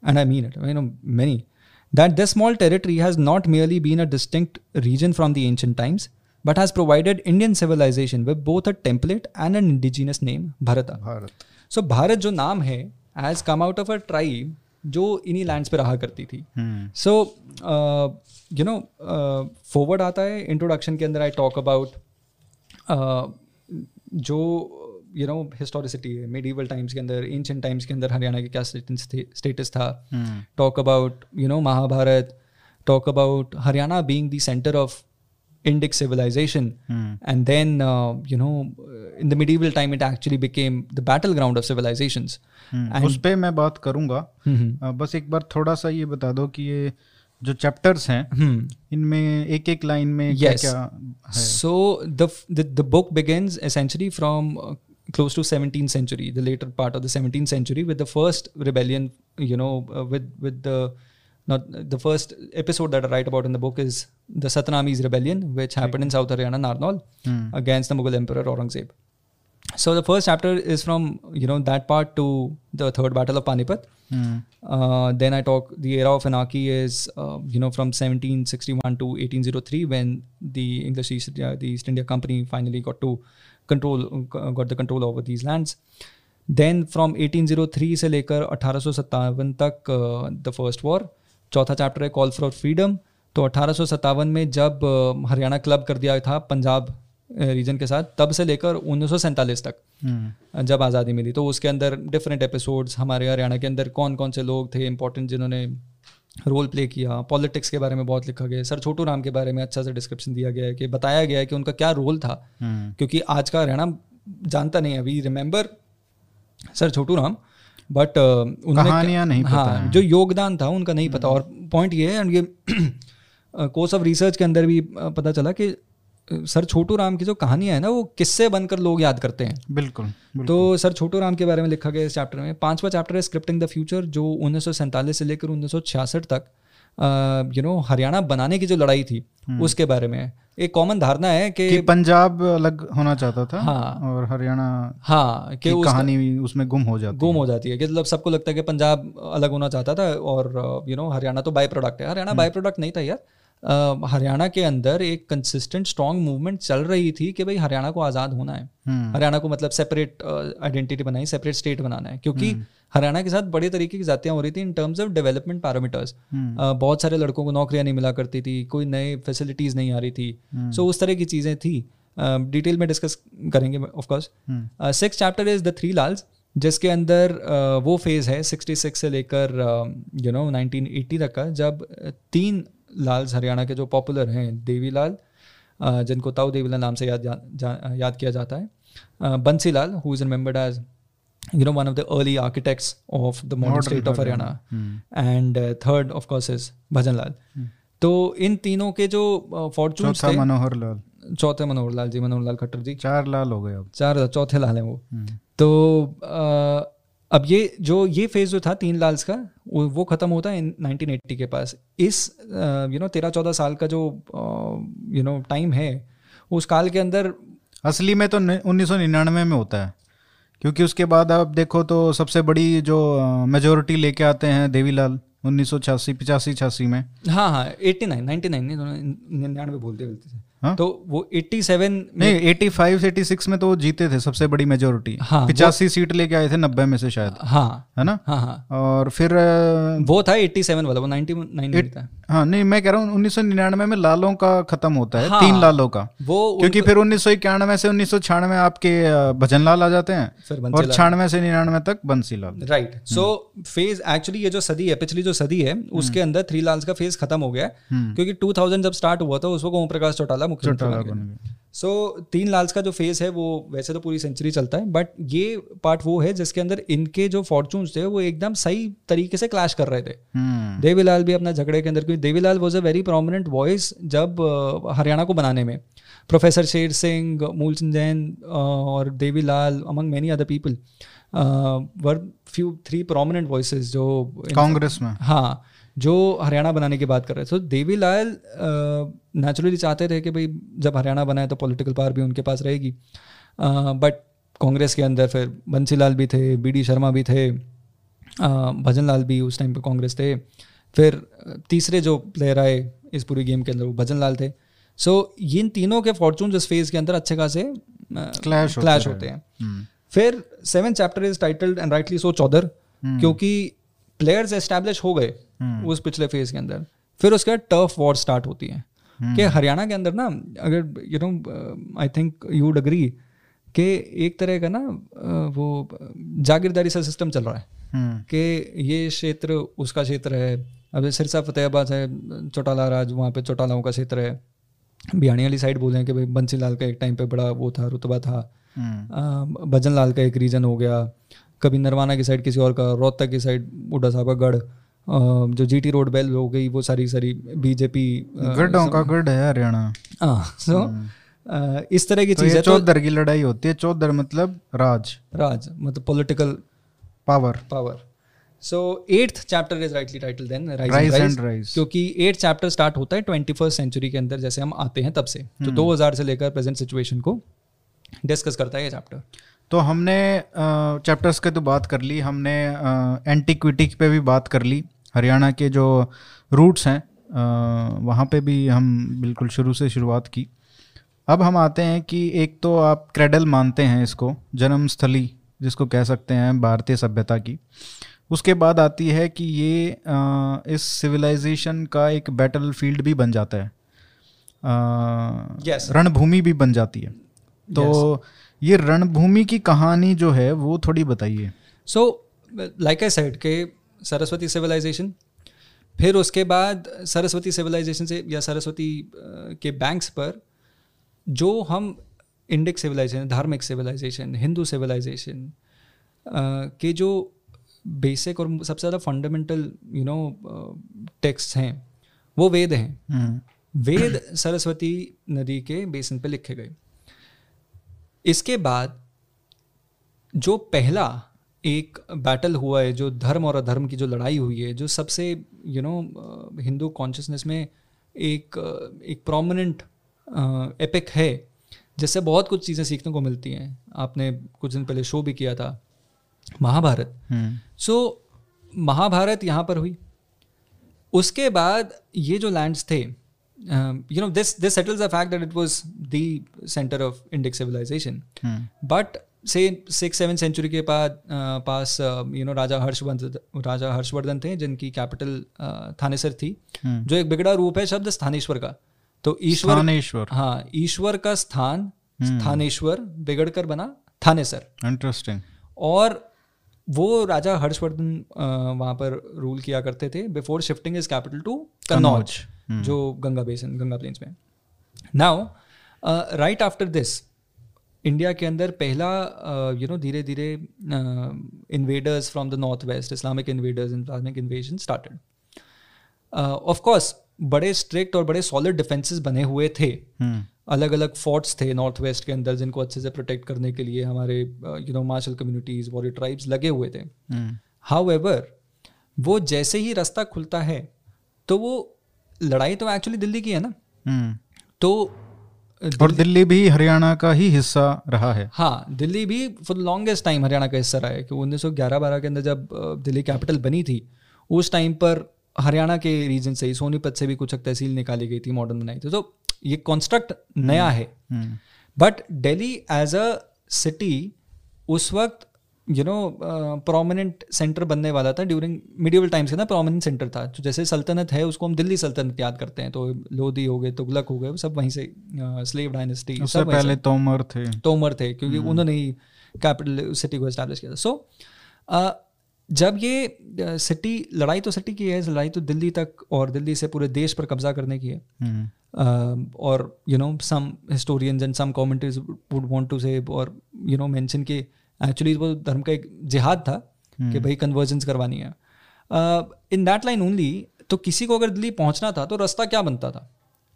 and I mean it, you know, many, that this small territory has not merely been a distinct region from the ancient times, but has provided Indian civilization with both a template and an indigenous name, Bharata. Bharat. So, Bharat, jo naam hai, has come out of a tribe जो इन्हीं lands पे रहा करती थी। So you know foreword आता है introduction के अंदर आई टॉक अबाउट जो यू नो हिस्टोरिसिटी है मेडिवल टाइम्स के अंदर एंशियंट टाइम्स के अंदर हरियाणा के क्या स्टेटस था talk about you know Mahabharata talk about Haryana being the center of Indic civilization, hmm and then uh, you know in the medieval time it actually became the battleground of civilizations. हम्म, उस पे मैं बात करूंगा Hmm. अ, बस एक बार थोड़ा सा ये बता दो कि ये जो चैप्टर्स हैं Hmm. इनमें एक एक लाइन में क्या Yes. क्या है So the, the the book begins essentially from uh, close to 17th century, the later part of the 17th century, with the first rebellion. You know, uh, with with the not the first episode that I write about in the book is the Satnamis rebellion, which happened in South Haryana, Narnaul, hmm against the Mughal Emperor Aurangzeb. So the first chapter is from you know that part to the third battle of Panipat. Hmm Uh, then I talk the era of anarchy is uh, you know from 1761 to 1803 when the English East India, the East India Company finally got to control uh, got the control over these lands. Then from 1803 से लेकर अठारह तक the first war चौथा chapter है call for freedom तो अठारह सौ सत्तावन में जब हरियाणा क्लब कर दिया था पंजाब रीजन के साथ तब से लेकर उन्नीस सौ सैंतालीस तक हम्म। जब आज़ादी मिली। तो उसके अंदर डिफरेंट एपिसोड्स हमारे हरियाणा के अंदर कौन कौन से लोग थे इंपॉर्टेंट जिन्होंने रोल प्ले किया पॉलिटिक्स के बारे में बहुत लिखा गया सर छोटू राम के बारे में अच्छा सा डिस्क्रिप्शन दिया गया है कि बताया गया है कि उनका क्या रोल था। हम्म। क्योंकि आज का हरियाणा जानता नहीं अभी remember sir Chhotu Ram but कहानियाँ नहीं पता हाँ जो योगदान था उनका नहीं पता। और पॉइंट ये है एंड ये कोर्स ऑफ़ रिसर्च के अंदर भी पता चला कि सर छोटू राम की जो कहानियाँ है ना वो किससे बनकर लोग याद करते हैं? बिल्कुल बिल्कुल। तो सर छोटू राम के बारे में लिखा गया इस चैप्टर में। पांचवा चैप्टर है स्क्रिप्टिंग द फ्यूचर जो उन्नीस सौ सैंतालीस से लेकर उन्नीस सौ छियासठ तक। यू नो हरियाणा बनाने की जो लड़ाई थी उसके बारे में। एक कॉमन धारणा है कि कि पंजाब अलग होना चाहता था हाँ। और हरियाणा हाँ कि उस कहानी उसमें गुम हो जाती गुम हो। जाती है कि मतलब सबको लगता है कि पंजाब अलग होना चाहता था और यू नो हरियाणा तो बाय प्रोडक्ट है। हरियाणा बाय प्रोडक्ट नहीं था यार। हरियाणा के अंदर एक कंसिस्टेंट स्ट्रॉन्ग मूवमेंट चल रही थी कि भाई हरियाणा को आज़ाद होना है। हम्म, हरियाणा को मतलब सेपरेट आइडेंटिटी बनाई सेपरेट स्टेट बनाना है। क्योंकि हरियाणा के साथ बड़े तरीके की जातियाँ हो रही थी in terms of development parameters hmm, बहुत सारे लड़कों को नौकरियाँ नहीं मिला करती थी कोई नए फैसिलिटीज़ नहीं आ रही थी। हम्म, सो उस तरह की चीज़ें थी। डिटेल में डिस्कस करेंगे of course hmm, six chapter is the three Lals जिसके अंदर uh, वो फ़ेज़ है 66 से लेकर यू नो 1980 तक का जब तीन लाल्स हरियाणा के जो पॉपुलर हैं देवी लाल uh, जिनको ताऊ देवी लाल नाम से याद जा, जा, याद किया जाता है। uh, Bansi Lal who is remembered as you know one of the early architects of the modern, Modern state of Haryana. हम्म, and uh, third of course is Bhajan Lal तो इन तीनों के जो फॉर्चून्स चौथा थे मनोहर लाल। चौथे मनोहर लाल जी मनोहर लाल खट्टर जी। चार लाल हो गए अब। चार चौथे लाल हैं वो। हम्म, तो अ, अब ये जो ये फ़ेज़ जो था तीन लाल्स का वो खत्म होता है 1980 के पास। इस यू नो तेरह चौदह साल का जो यू नो टाइम है उस काल के अंदर असली में तो उन्नीस सौ निन्यानवे में होता है। क्योंकि उसके बाद आप देखो तो सबसे बड़ी जो मेजोरिटी लेके आते हैं देवीलाल उन्नीस सौ छियासी पिचासी छियासी में। हाँ हाँ एट्टी नाइन नाइन्टी नाइन निन्यानवे बोलते बोलते थे हाँ? तो वो एट्टी सेवन नहीं एटी फाइव एटी सिक्स में तो वो जीते थे सबसे बड़ी मेजोरिटी हाँ, पिचासी सीट लेके आए थे नब्बे में से शायद। हाँ। है ना? हाँ हाँ। और फिर वो था एट्टी सेवन वाला वो नाइन्टी नाइन नहीं था। हाँ नहीं मैं कह रहा हूँ उन्नीस सौ निन्यानवे में लालों का खत्म होता है हाँ। तीन लालों का। वो क्योंकि फिर उन्नीस सौ इक्यानवे से उन्नीस सौ छियानवे आपके भजन लाल आ जाते हैं और छियानवे से निन्यानवे तक Bansi Lal right so phase actually ये जो सदी है पिछली जो सदी है उसके अंदर थ्री लाल का फ़ेज़ खत्म हो गया हम्म। क्योंकि टू जब स्टार्ट हुआ था उस वक्त ओम प्रकाश चौटाला मुख्यमंत्री सो तीन लाल्स का जो फ़ेज़ है वो वैसे तो पूरी सेंचुरी चलता है बट ये पार्ट वो है जिसके अंदर इनके जो फॉर्चून्स थे वो एकदम सही तरीके से क्लैश कर रहे थे। हम्म, देवीलाल भी अपना झगड़े के अंदर क्योंकि Devi Lal was a very prominent voice जब हरियाणा को बनाने में। प्रोफेसर शेर सिंह मूलचंद जैन और Devi Lal among many other people were few three prominent voice जो कांग्रेस में। हाँ जो हरियाणा बनाने की बात कर रहे थे देवी लाल नेचुरली चाहते थे कि भाई जब हरियाणा बनाए तो पॉलिटिकल पावर भी उनके पास रहेगी। बट कांग्रेस के अंदर फिर बंसीलाल भी थे बी डी शर्मा भी थे भजन लाल भी उस टाइम पे कांग्रेस थे। फिर तीसरे जो प्लेयर आए इस पूरी गेम के अंदर वो भजन लाल थे। सो so, इन तीनों के फॉर्चून इस फ़ेज़ के अंदर अच्छे खासे क्लैश रहे। होते हैं। हम्म, फिर seven chapter is titled and rightly so Chaudhar क्योंकि प्लेयर्स एस्टैब्लिश हो गए। हम्म, उस पिछले फ़ेज़ के अंदर। फिर उसके बाद टर्फ वॉर स्टार्ट होती है। हम्म, कि हरियाणा के अंदर ना अगर you know I think you would agree कि एक तरह का ना वो जागीरदारी सा सिस्टम चल रहा है। हम्म, कि ये क्षेत्र उसका क्षेत्र है। अब सिरसा फतेहाबाद है चौटाला राज वहाँ पे चौटालाओं का क्षेत्र है। बिहानी वाली साइड बोले कि भाई बंसी लाल का एक टाइम पे बड़ा वो था रुतबा था। भजन लाल का एक रीजन हो गया। कभी नरवाना की साइड किसी और का रोहतक की साइड बूढ़ा साहब का गढ़ अ, जी टी रोड बेल हो गई वो सारी सारी बीजेपी गढ़ों का गढ़ है हरियाणा। सो हम्म। इस तरह की तो चीज़ है तो चौधर की लड़ाई होती है। चौधर मतलब राज। राज मतलब political power power so eighth chapter is rightly title then rise and rise क्योंकि एट चैप्टर स्टार्ट होता है ट्वेंटी फ़र्स्ट सेंचुरी के अंदर जैसे हम आते हैं तब से। तो हम्म। 2000 से लेकर प्रेजेंट सिचुएशन को डिस्कस करता है ये चैप्टर तो हमने चैप्टर्स के तो बात कर ली हमने एंटीक्विटी पे भी बात कर ली। हरियाणा के जो रूट्स हैं वहाँ पे भी हम बिल्कुल शुरू से शुरुआत की। अब हम आते हैं कि एक तो आप क्रेडल मानते हैं इसको जन्मस्थली जिसको कह सकते हैं भारतीय सभ्यता की। उसके बाद आती है कि ये अ, इस सिविलाइजेशन का एक बैटल फ़ील्ड भी बन जाता है। Yes. रणभूमि भी बन जाती है। तो yes. ये रणभूमि की कहानी जो है वो थोड़ी बताइए। सो लाइक आई सेड के सरस्वती सिविलाइजेशन फिर उसके बाद सरस्वती सिविलाइजेशन से या सरस्वती के बैंक्स पर जो हम इंडिक सिविलाइजेशन धार्मिक सिविलाइजेशन हिंदू सिविलाइजेशन के जो बेसिक और सबसे ज़्यादा फंडामेंटल यू नो टेक्स्ट हैं वो वेद हैं। हम्म, वेद सरस्वती नदी के बेसिन पे लिखे गए। इसके बाद जो पहला एक बैटल हुआ है जो धर्म और अधर्म की जो लड़ाई हुई है जो सबसे यू नो हिंदू कॉन्शियसनेस में एक एक प्रोमिनेंट एपिक है जिससे बहुत कुछ चीज़ें सीखने को मिलती हैं। आपने कुछ दिन पहले शो भी किया था महाभारत। सो so, महाभारत यहाँ पर हुई। उसके बाद ये जो लैंड्स थे you know this this settles the fact that it was the centre of Indic civilization but से सिक्स सेवन सेंचुरी के बाद uh, पास यू नो राजा हर्षवर्धन राजा हर्षवर्धन थे जिनकी कैपिटल थानेसर थी हम्म। जो एक बिगड़ा रूप है शब्द स्थानेश्वर का तो ईश्वर हाँ ईश्वर का स्थान हम्म। स्थानेश्वर बिगड़कर बना थानेसर इंटरेस्टिंग और वो राजा हर्षवर्धन वहाँ पर रूल किया करते थे before shifting his capital to Kannauj hmm. जो गंगा बेसन गंगा प्लेन्स में now right after this India के अंदर पहला यू नो धीरे धीरे invaders from the north west Islamic invaders Islamic invasion started of course बड़े स्ट्रिक्ट और बड़े सॉलिड डिफेंसेस बने हुए थे। हम्म। अलग अलग फोर्ट्स थे नॉर्थ वेस्ट के अंदर जिनको अच्छे से प्रोटेक्ट करने के लिए हमारे you know martial communities warrior tribes लगे हुए थे। हाउ हाउ वो जैसे ही रास्ता खुलता है तो वो लड़ाई तो एक्चुअली दिल्ली की है ना? हम्म। तो और दिल्ली भी हरियाणा का ही हिस्सा रहा है। हाँ दिल्ली भी फॉर लॉन्गेस्ट टाइम हरियाणा का हिस्सा रहा है कि उन्नीस सौ ग्यारह बारह के अंदर जब दिल्ली कैपिटल बनी थी उस टाइम पर हरियाणा के रीजन से ही सोनीपत से भी कुछ तहसील निकाली गई थी मॉडर्न बनाई थी। तो ये कॉन्स्ट्रक्ट नया है। हम्म। But Delhi as a city उस वक्त यू नो प्रोमिनेंट सेंटर बनने वाला था ड्यूरिंग मिडिवल टाइम्स के ना प्रोमिनेंट सेंटर था। तो जैसे सल्तनत है उसको हम दिल्ली सल्तनत याद करते हैं। तो लोधी हो गए तुगलक हो गए वो सब वहीं से स्लेव डायनेस्टी उससे पहले तोमर थे। तोमर थे क्योंकि उन्होंने ही कैपिटल सिटी को एस्टैब्लिश किया था। सो जब ये सिटी लड़ाई तो सिटी की है लड़ाई तो दिल्ली तक और दिल्ली से पूरे देश पर कब्जा करने की है। और you know some historians and some commentators would want to say or you know mention कि actually वो धर्म का एक जिहाद था कि भाई कन्वर्जेंस करवानी है। इन दैट लाइन ओनली तो किसी को अगर दिल्ली पहुँचना था तो रास्ता क्या बनता था?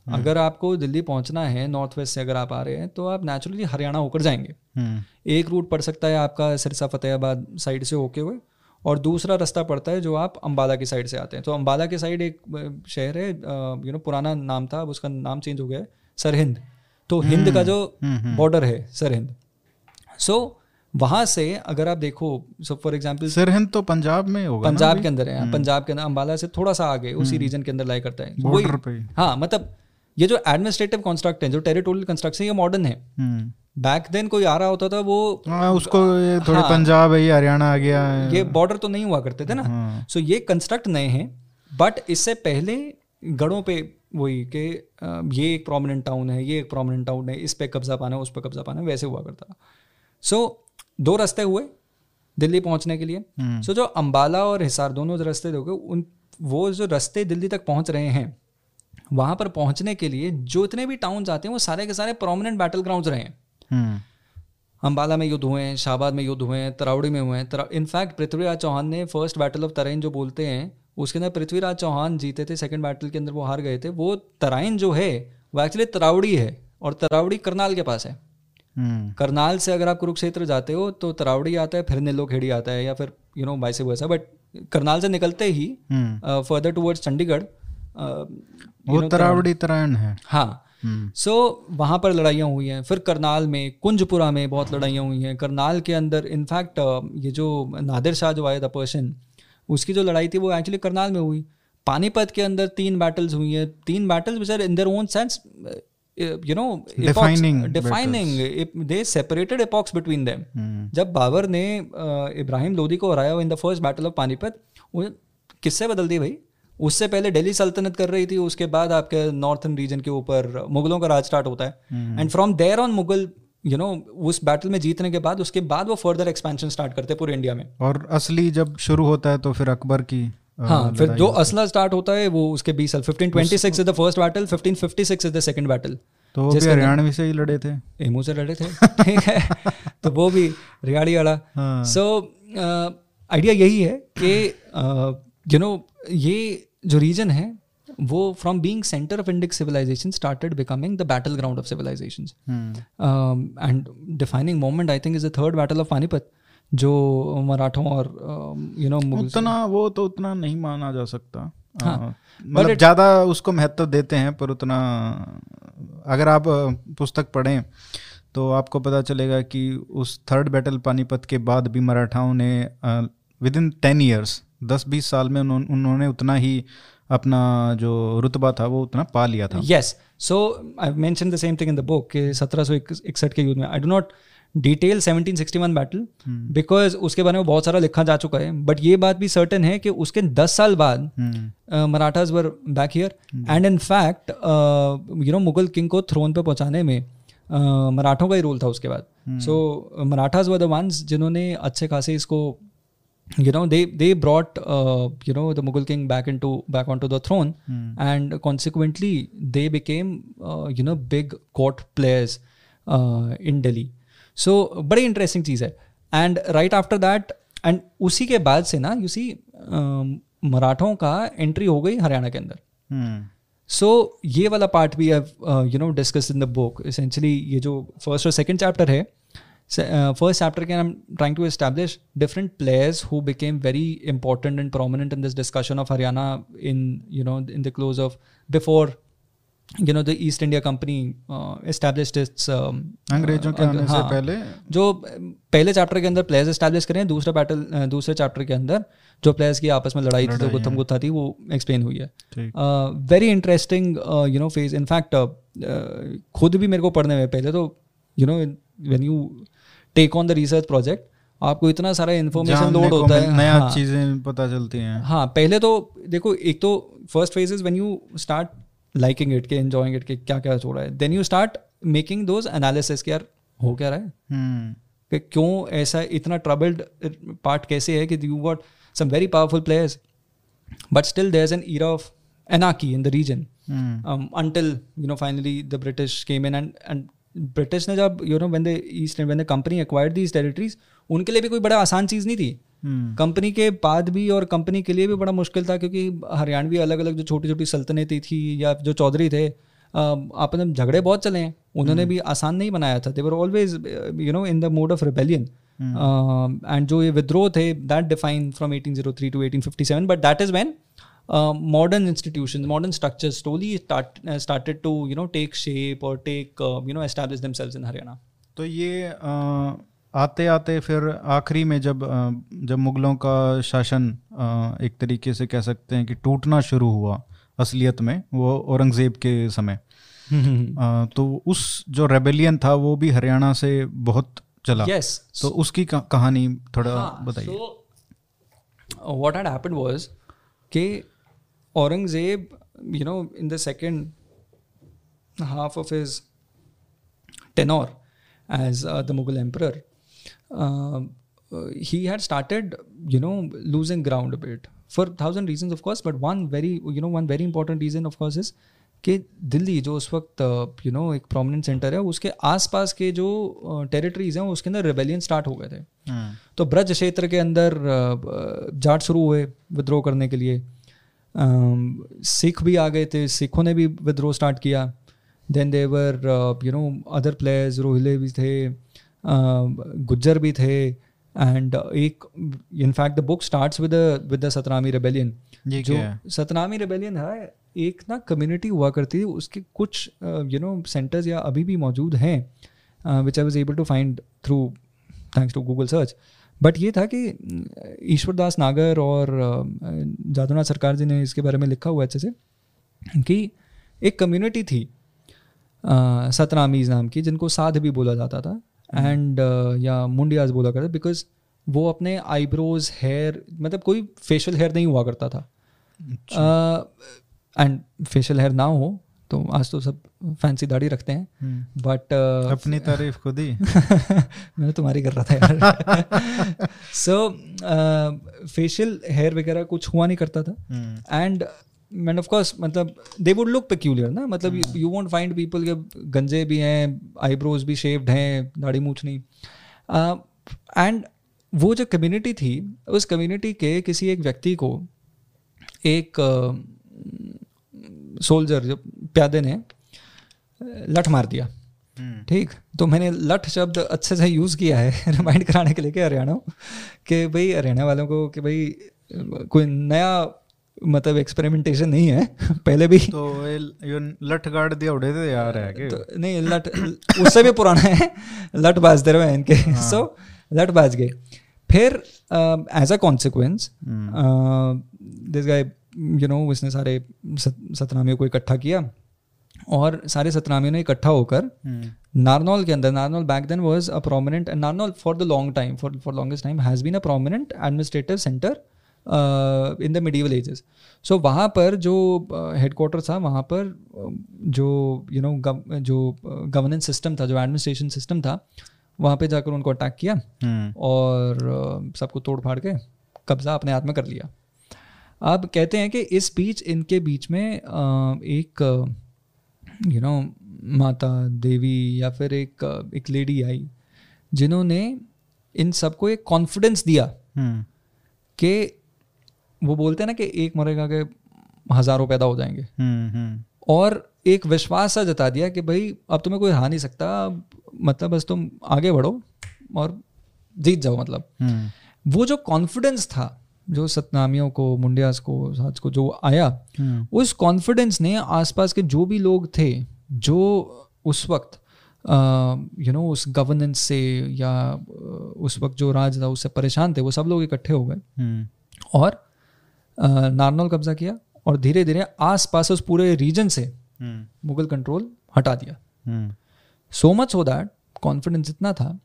अगर आपको दिल्ली पहुँचना है नॉर्थ वेस्ट से अगर आप आ रहे हैं तो आप नेचुरली हरियाणा होकर जाएँगे। हम्म। एक रूट पड़ सकता है आपका सिरसा फतेहाबाद साइड से होके हुए और दूसरा रास्ता पड़ता है जो आप अम्बाला की साइड से आते हैं। तो अम्बाला के साइड एक शहर है यू नो पुराना नाम था अब उसका नाम चेंज हो गया है सरहिंद। तो हिंद का जो बॉर्डर है सरहिंद। सो वहाँ से अगर आप देखो सो फॉर एग्ज़ाम्पल सिरहिंद तो पंजाब में होगा पंजाब के अंदर है पंजाब के अंदर अंबाला से थोड़ा सा आगे उसी रीजन के अंदर लाई करता है। वही बॉर्डर पे। हाँ मतलब ये जो एडमिनिस्ट्रेटिव कॉन्स्ट्रक्ट है जो टेरिटोरियल कंस्ट्रक्शन ये मॉडर्न है। हम्म। बैक देन कोई आ रहा होता था वो हाँ, उसको ये थोड़े हाँ। पंजाब है हरियाणा आ गया। है ये बॉर्डर तो नहीं हुआ करते थे ना। हाँ। सो ये कंस्ट्रक्ट नए हैं बट इससे पहले गढ़ों पे वही कि ये एक प्रोमिनेंट टाउन है ये एक प्रोमिनेंट टाउन है इस पे कब्जा पाना है उस पे कब्जा पाना है वैसे हुआ करता सो दो रास्ते हुए दिल्ली पहुँचने के लिए। हम्म। सो जो अंबाला और हिसार दोनों जो रास्ते हो उन वो जो रास्ते दिल्ली तक पहुँच रहे हैं वहाँ पर पहुँचने के लिए जो इतने भी टाउन आते हैं वो सारे के सारे प्रोमिनेंट बैटल ग्राउंड रहे हैं। हम्म। अंबाला में युद्ध हुए हैं शाहबाद में युद्ध हुए हैं तरावड़ी में हुए हैं इनफैक्ट पृथ्वीराज चौहान ने फ़र्स्ट बैटल ऑफ़ तराइन जो बोलते हैं उसके अंदर पृथ्वीराज चौहान जीते थे सेकंड बैटल के अंदर वो हार गए थे। वो तराइन जो है वो एक्चुअली तरावड़ी है और तरावड़ी करनाल के पास है। हम्म करनाल से अगर आप कुरुक्षेत्र जाते हो तो तरावड़ी आता है फिर नीलोखेड़ी आता है या फिर you know vice versa but Karnal से निकलते ही hmm. Further towards Chandigarh uh, वो तरावड़ी तरायण है। हाँ। हम्म। सो वहाँ पर लड़ाइयाँ हुई हैं। फिर करनाल में कुंजपुरा में बहुत लड़ाइयाँ हुई हैं। करनाल के अंदर इनफैक्ट ये जो नादिर शाह जो आया था पर्शियन उसकी जो लड़ाई थी वो एक्चुअली करनाल में हुई। पानीपत के अंदर तीन बैटल्स हुई हैं। तीन battles which are in their own sense you know Defining defining they separated epochs between them जब बाबर ने इब्राहिम लोदी को हराया in the first battle of Panipat वो किससे बदल दी भाई। उससे पहले दिल्ली सल्तनत कर रही थी उसके बाद आपके नॉर्थन रीजन के ऊपर मुगलों का राज स्टार्ट होता है। And from there on Mughal you know उस बैटल में जीतने के बाद उसके बाद वो फर्दर एक्सपेंशन स्टार्ट करते पूरे इंडिया में। और असली जब शुरू होता है तो फिर अकबर की हाँ फिर जो असला स्टार्ट होता है वो उसके बीस साल 1526 is the first battle 1556 is the second battle तो वो भी हरियाणवी से ही लड़े थे। एमू से लड़े थे। ठीक है। तो वो भी रियाड़ी वाला हाँ सो आइडिया यही है कि यू नो ये जो रीजन है वो from being centre of Indic civilization started becoming the battle ground of civilization and defining moment I think is the third battle of Panipat जो मराठों और यू नो उतना वो तो उतना नहीं माना जा सकता। हाँ, हाँ, मतलब ज़्यादा उसको महत्व देते हैं पर उतना अगर आप पुस्तक पढ़ें तो आपको पता चलेगा कि उस थर्ड बैटल पानीपत के बाद भी मराठाओं ने विद इन टेन ईयर्स दस बीस साल में उन्हों- उन्होंने उतना ही अपना जो रुतबा था वो उतना पा लिया था। Yes so I mention the same thing in the book कि सत्रह सौ इकसठ के युद्ध में I do not detail 1761 battle because उसके बारे में बहुत सारा लिखा जा चुका है बट ये बात भी सर्टन है कि उसके 10 साल बाद Marathas were back here and in fact you know Mughal king को थ्रोन पे पहुँचाने में uh, मराठों का ही रोल था उसके बाद। So Marathas were the ones जिन्होंने अच्छे खासे इसको you know they brought you know the Mughal king back in to back on to the throne and consequently they became you know big court players in Delhi so बड़ी interesting चीज़ है। And right after that and उसी के बाद से ना you see मराठों का एंट्री हो गई हरियाणा के अंदर। सो ये वाला पार्ट भी you know discuss in the book essentially ये जो फ़र्स्ट और सेकेंड चैप्टर है फ़र्स्ट चैप्टर के I am trying to establish different players who became very important and prominent in this discussion of Haryana in you know in the close of before you know the east india company uh, established its um, अंग्रेज़ों के uh, आने से हाँ, पहले? जो पहले chapter के अंदर प्लेयर्स एस्टैब्लिश करें दूसरे बैटल दूसरे चैप्टर के अंदर जो प्लेयर्स की आपस में लड़ाई थी तो गुत्थम गुत्था थी वो एक्सप्लेन हुई है। Very interesting you know phase in fact खुद भी मेरे को पढ़ने में पहले तो you know when you take on the research project आपको इतना सारा इन्फॉर्मेशन लोड होता है। नया हाँ, चीज़ें पता चलती हैं। हाँ पहले तो देखो एक तो first phase is when you start liking it के एंजॉइंग इट के क्या क्या हो रहा है then you start making those analysis कि यार हो क्या रहा है कि क्यों ऐसा इतना ट्रबल्ड पार्ट कैसे है कि you got some very powerful players but still there is an era of एनाकी in the region hmm, until you know finally the british came in and and british ने जब you know when the east when the company acquired these territories उनके लिए भी कोई बड़ा आसान चीज़ नहीं थी कंपनी के बाद भी और कंपनी के लिए भी बड़ा मुश्किल था क्योंकि हरियाणवी अलग अलग जो छोटी छोटी सल्तनतें थी या जो चौधरी थे आपस में झगड़े बहुत चले हैं। उन्होंने भी आसान नहीं बनाया था। There were always you know in the mode of rebellion and जो ये विद्रोह थे that define from 1803 to 1857 but that is when modern institutions modern structures slowly start, uh, started to you know take shape or take uh, you know establish themselves in haryana तो ये आते आते फिर आखिरी में जब जब मुगलों का शासन एक तरीके से कह सकते हैं कि टूटना शुरू हुआ असलियत में वो औरंगज़ेब के समय। तो उस जो रेबेलियन था वो भी हरियाणा से बहुत चला। Yes. तो उसकी कहानी थोड़ा हाँ, बताइए। what had happened was कि Aurangzeb, you know, in the second half of his tenure as uh, the Mughal emperor, he had started, you know, losing ground a bit for thousand reasons, of course. But one very, you know, one very important reason, of course, is कि दिल्ली जो उस वक्त you know एक prominent centre है उसके आसपास के जो टेरिटरीज हैं उसके अंदर रेबेलियन स्टार्ट हो गए थे। हम्म, तो ब्रज क्षेत्र के अंदर जाट शुरू हुए विद्रोह करने के लिए। सिख भी आ गए थे सिखों ने भी विद्रोह स्टार्ट किया। Then there were you know other players रोहिले भी थे। गुज्जर भी थे एंड एक in fact the book starts with with the Satnami rebellion जो सतनामी रेबेलियन है एक ना कम्युनिटी हुआ करती थी उसके कुछ यू नो सेंटर्स या अभी भी मौजूद हैं which I was able to find through thanks to Google search but ये था कि ईश्वरदास नागर और जादूनाथ सरकार जी ने इसके बारे में लिखा हुआ अच्छे से कि एक कम्युनिटी थी सतनामीज नाम की जिनको साध भी बोला जाता था। एंड या मुंडियाज बोला करता बिकॉज़ वो अपने आईब्रोज हेयर मतलब कोई फेशियल हेयर नहीं हुआ करता था। एंड फेशियल हेयर ना हो तो आज तो सब फैंसी दाढ़ी रखते हैं। बट अपनी तारीफ़ खुद ही। मैं तुम्हारी कर रहा था यार। सो फेशियल हेयर वगैरह कुछ हुआ नहीं करता था। हम्म, एंड ऑफ़ कोर्स मतलब दे वुड लुक पेक्यूलियर ना? मतलब यू वोंट फाइंड पीपल के गंजे भी हैं आईब्रोज भी शेप्ड हैं दाढ़ी मूछ नहीं एंड वो जो कम्युनिटी थी उस कम्युनिटी के किसी एक व्यक्ति को एक सोल्जर जो प्यादे ने लठ मार दिया। हम्म, ठीक? तो मैंने लठ शब्द अच्छे से यूज़ किया है रिमाइंड कराने के लिए कि हरियाणा के भाई हरियाणा वालों को कि भाई कोई नया मतलब एक्सपेरिमेंटेशन नहीं है। पहले भी। तो ये लठ गाड़ दिया उड़े थे यार है के? तो नहीं लट उससे भी पुराना है। लट बाज दे रहे हैं। इनके सो लट बाज गए। फिर as a consequence this guy you know उसने सारे सतनामियों को इकट्ठा किया और सारे सतनामियों ने इकट्ठा होकर हम्म, नारनौल के अंदर Narnaul back then was a prominent and Narnaul for the long time for for longest time has been a prominent administrative centre in the medieval ages so वहाँ पर जो हेडक्वार्टर था वहाँ पर जो यू नो जो गवर्नेंस सिस्टम था जो एडमिनिस्ट्रेशन सिस्टम था वहाँ पे जाकर उनको अटैक किया हम्म, और सबको तोड़ फाड़ के कब्जा अपने हाथ में कर लिया। अब कहते हैं कि इस बीच इनके बीच में एक यू नो माता देवी या फिर एक एक लेडी आई जिन्होंने इन सबको एक कॉन्फिडेंस दिया हम्म, कि वो बोलते हैं ना कि एक मरेगा के हज़ारों पैदा हो जाएँगे। हम्म, हम्म, और एक विश्वास सा जता दिया कि भाई अब तुम्हें कोई हरा नहीं सकता मतलब बस तुम आगे बढ़ो और जीत जाओ मतलब। हम्म, वो जो कॉन्फिडेंस था जो सतनामियों को मुंडियास को साज को जो आया उस कॉन्फिडेंस ने आसपास के जो भी लोग थे जो उस वक्त यू नो उस गवर्नेंस से या उस वक्त जो राज था उससे परेशान थे वो सब लोग इकट्ठे हो गए। और नारनौल कब्जा किया और धीरे धीरे आस पास उस पूरे रीजन से हम्म। मुगल कंट्रोल हटा दिया। So much so that confidence इतना था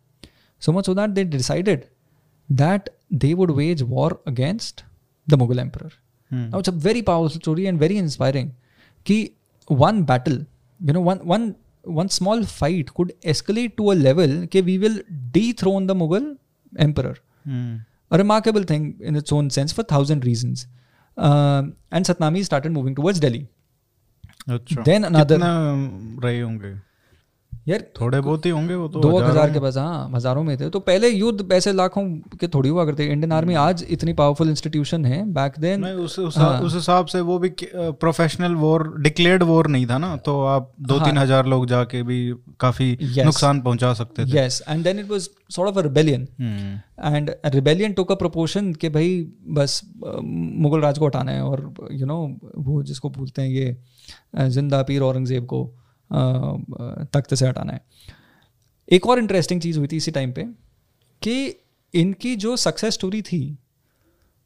so much so that they decided that they would wage war against the Mughal emperor it's a very powerful story and very inspiring कि one battle you know one one one small fight could escalate to a level के we will dethrone the Mughal emperor a remarkable thing in its own sense for thousand reasons and Satnami start moving towards Delhi होंगे? यार थोड़े बहुत ही होंगे वो तो दो हज़ारों के पास हाँ हज़ारों में थे। तो पहले युद्ध पैसे लाखों के थोड़ी हुआ करते इंडियन आर्मी आज इतनी पावरफुल इंस्टीट्यूशन है बैक देन उस हाँ। उस हिसाब से वो भी प्रोफेशनल वॉर डिक्लेयर्ड वॉर नहीं था ना तो आप दो तीन हज़ार लोग जाके भी काफ़ी हाँ। Yes. नुकसान पहुँचा सकते थे। Yes and then it was sort of a rebellion hmm, and rebellion took a proportion कि भाई बस मुगल राज को हटाना है और यू नो वो जिसको बोलते हैं ये ज़िंदा पीर औरंगज़ेब को। तख्त से हटाना है। एक और इंटरेस्टिंग चीज़ हुई थी इसी टाइम पे कि इनकी जो सक्सेस स्टोरी थी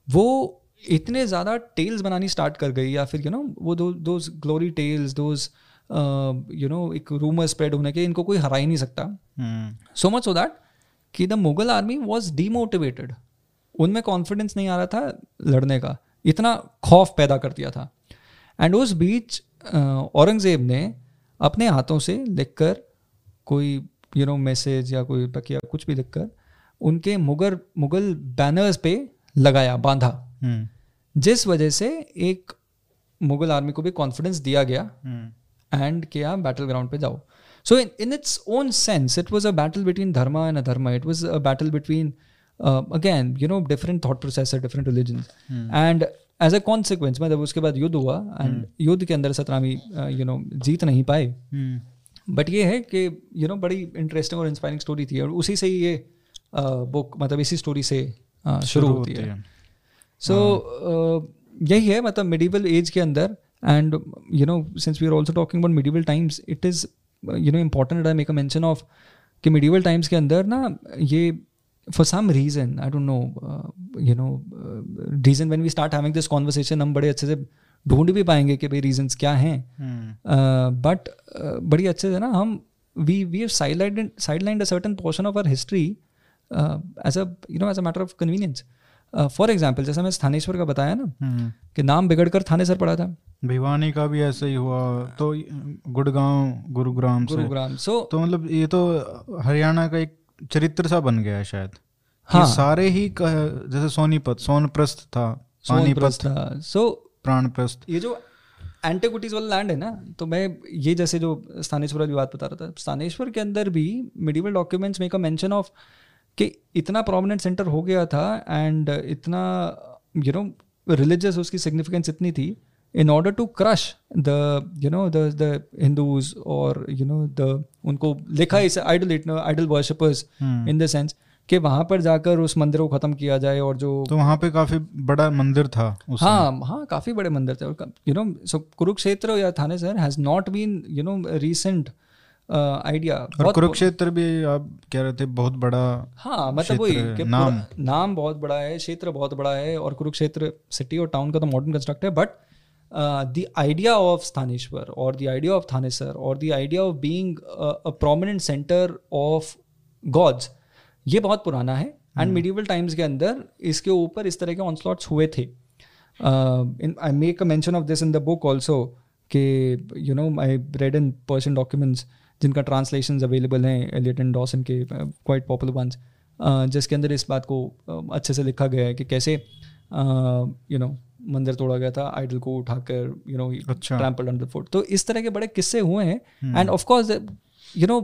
वो इतने ज़्यादा टेल्स बनानी स्टार्ट कर गई या फिर यू you नो know, वो दो those glory tales those you know एक रूमर स्प्रेड होने के इनको कोई हरा ही नहीं सकता। सो मच सो दैट कि the Mughal army was demotivated उनमें कॉन्फिडेंस नहीं आ रहा था लड़ने का। इतना खौफ पैदा कर दिया था। एंड उस बीच औरंगज़ेब ने अपने हाथों से लिखकर कोई यू नो मैसेज या कोई तकिया कुछ भी लिखकर उनके मुगल मुगल बैनर्स पे लगाया बांधा। हम्म, जिस वजह से एक मुगल आर्मी को भी कॉन्फिडेंस दिया गया हम्म, एंड कि आप बैटल ग्राउंड पे जाओ। So in in its own sense it was a battle between dharma and adharma it was a battle between again you know different thought process different religion and as a consequence मतलब उसके बाद युद्ध हुआ and युद्ध के अंदर सतरामी you know जीत नहीं पाए। बट ये है कि यू नो बड़ी इंटरेस्टिंग और इंस्पायरिंग स्टोरी थी और उसी से ही ये बुक मतलब इसी स्टोरी से uh, शुरू होती है। सो यही है मतलब मिडिवल एज के अंदर and you know since we are also talking about medieval times it is you know important I make a mention of कि मिडिवल टाइम्स के अंदर ना ये for some reason I don't know you know reason when we start having this conversation हम बड़े अच्छे से ढूंढ भी पाएँगे कि भाई रीजंस क्या हैं। बट बड़ी अच्छे से ना हम we we have sidelined sidelined a certain portion of our history as a you know as a matter of convenience for example जैसे मैं स्थानेश्वर का बताया ना हम्म, कि नाम बिगड़कर थाने सर पड़ा था। भिवानी का भी ऐसे ही हुआ तो गुड़गांव गुरुग्राम गुरुग्राम सो तो मतलब ये तो हरियाणा का एक चरित्र सा बन गया है शायद। हाँ। हाँ। सारे ही कह- जैसे सोनीपत सोनप्रस्थ था पानीपत था। सो प्राणप्रस्थ। ये जो एंटीक्विटीज वाला लैंड है ना तो मैं ये जैसे जो स्थानेश्वर वाली बात बता रहा था स्थानेश्वर के अंदर भी medieval documents make a mention of कि इतना प्रोमिनेंट सेंटर हो गया था एंड इतना यू नो रिलीजियस उसकी सिग्निफिकेंस इतनी थी। In order to crush the you know the the Hindus or you know the उनको लिखा इसे idol idol worshippers hmm. in the sense कि वहाँ पर जाकर उस मंदिर को खत्म किया जाए और जो तो वहाँ पे काफ़ी बड़ा मंदिर था उस हाँ हाँ काफ़ी बड़े मंदिर थे यू नो सो कुरुक्षेत्र या Thanesar has not been you know recent idea और कुरुक्षेत्र भी आप कह रहे थे बहुत बड़ा हाँ मतलब वही कि नाम। नाम बहुत बड़ा है क्षेत्र बहुत बड़ा है और कुरुक्षेत्र सिटी और टाउन का तो मॉडर्न कंस्ट्रक्ट है but the idea of Sthaneshwar और द आइडिया ऑफ़ थानेसर और the idea of being a prominent centre of gods ये बहुत पुराना है। एंड मिडिवल टाइम्स के अंदर इसके ऊपर इस तरह के ऑनस्लॉट्स हुए थे। I make a mention of this in the book also कि you know I read in Persian documents जिनका ट्रांसलेशन अवेलेबल हैं एलियट एंड डॉसन के क्वाइट पॉपुलर वंस जिसके अंदर इस बात को uh, अच्छे से लिखा गया है कि कैसे यू नो मंदिर तोड़ा गया था आइडल को उठाकर you know. Trample under foot तो इस तरह के बड़े किस्से हुए हैं। And of course you know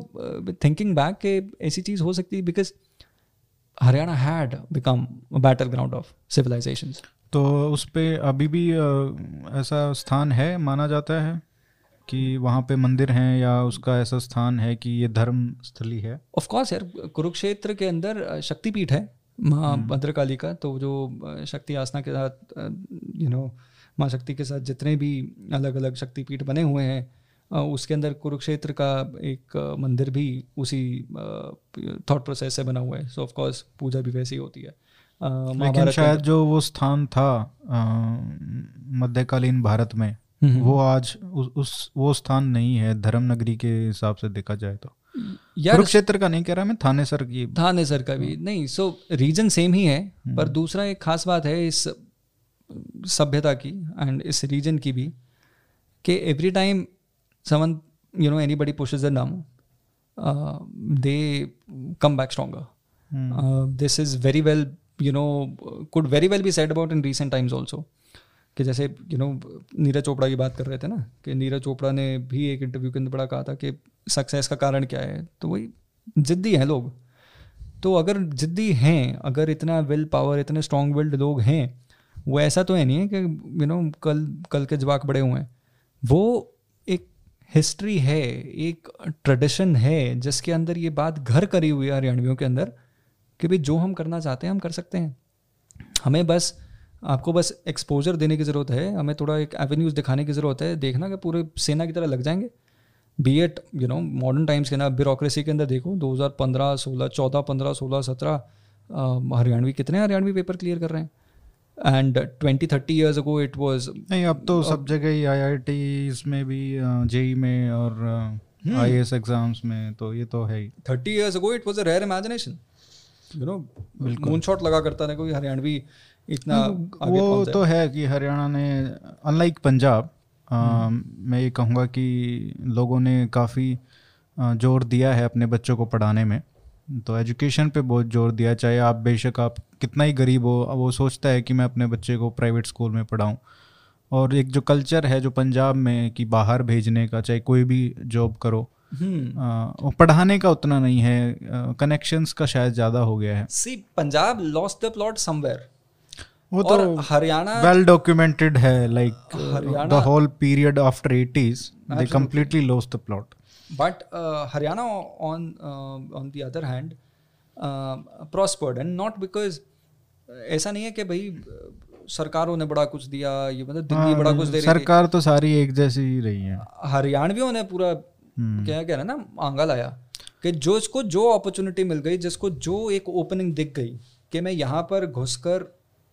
thinking back के ऐसी चीज़ हो सकती है because Haryana had become battle ground of civilisations तो उस पे अभी भी ऐसा स्थान है माना जाता है कि वहाँ पे मंदिर हैं या उसका ऐसा स्थान है कि ये धर्म स्थली है? ऑफ़ कोर्स यार कुरुक्षेत्र के अंदर शक्तिपीठ है। माँ भद्रकाली का तो जो शक्ति आसना के साथ यू नो माँ शक्ति के साथ जितने भी अलग अलग शक्तिपीठ बने हुए हैं उसके अंदर कुरुक्षेत्र का एक मंदिर भी उसी थॉट प्रोसेस से बना हुआ है। सो ऑफ़ कोर्स पूजा भी वैसी होती है। लेकिन शायद जो वो स्थान था मध्यकालीन भारत में हम्म, वो आज उस, उस वो स्थान नहीं है धर्म नगरी के हिसाब से देखा जाए तो। कुरुक्षेत्र का नहीं कह रहा मैं थानेसर की। थाने सर का भी। नहीं सो रीजन सेम ही है हम्म। पर दूसरा एक खास बात है इस सभ्यता की एंड इस रीजन की भी कि every time someone you know anybody pushes them they come back stronger this is very well you know could very well be said about in recent times also कि जैसे यू नो नीरज चोपड़ा की बात कर रहे थे ना, कि नीरज चोपड़ा ने भी एक इंटरव्यू के अंदर बड़ा कहा था कि सक्सेस का कारण क्या है? तो वही, जिद्दी हैं लोग। तो अगर जिद्दी हैं, अगर इतना विल पावर इतने स्ट्रॉन्ग विल्ड लोग हैं, वो ऐसा तो है नहीं है कि यू नो कल कल के जवाक बड़े हुए हैं। वो एक हिस्ट्री है, एक ट्रेडिशन है, जिसके अंदर ये बात घर करी हुई है हरियाणवियों के अंदर कि भाई जो हम करना चाहते हैं, हम कर सकते हैं। हमें बस आपको बस एक्सपोजर देने की ज़रूरत है। हमें थोड़ा एक एवेन्यूज़ दिखाने की ज़रूरत है। देखना कि पूरे सेना की तरह लग जाएँगे। Be at you know modern times के ना ब्यूरोक्रेसी के अंदर देखो 2015 16 14 15 16 17 हरियाणवी कितने हरियाणवी पेपर क्लियर कर रहे हैं? And twenty thirty years ago it was नहीं अब तो सब जगह ही आई में भी जेई में और। आई एग्ज़ाम्स में तो ये तो है ही। Thirty years ago it was a rare imagination you know moon shot लगा करता है कोई हरियाणवी इतना आगे वो तो है कि हरियाणा ने अनलाइक पंजाब हम्म। मैं ये कहूँगा कि लोगों ने काफ़ी ज़ोर दिया है अपने बच्चों को पढ़ाने में। तो एजुकेशन पे बहुत ज़ोर दिया चाहे आप बेशक आप कितना ही गरीब हो वो सोचता है कि मैं अपने बच्चे को प्राइवेट स्कूल में पढ़ाऊँ। और एक जो कल्चर है जो पंजाब में कि बाहर भेजने का चाहे कोई भी जॉब करो हम्म। अ, वो पढ़ाने का उतना नहीं है कनेक्शंस का शायद ज़्यादा हो गया है। See Punjab lost the plot somewhere वो तो हरियाणा वेल डॉक्यूमेंटेड है like the whole period after 80s they completely lost the plot. But uh, Haryana on uh, on the other hand uh, prospered and not because ऐसा नहीं है कि भाई uh, सरकारों ने बड़ा कुछ दिया ये मतलब दिल्ली हाँ, बड़ा कुछ दे रही थी। सरकार तो सारी एक जैसी ही रही है। हरियाणवियों ने पूरा हम्म। क्या कह रहे हैं ना आंगा लाया कि जो इसको जो अपॉर्चुनिटी मिल गई जिसको जो एक ओपनिंग दिख गई कि मैं यहाँ पर घुसकर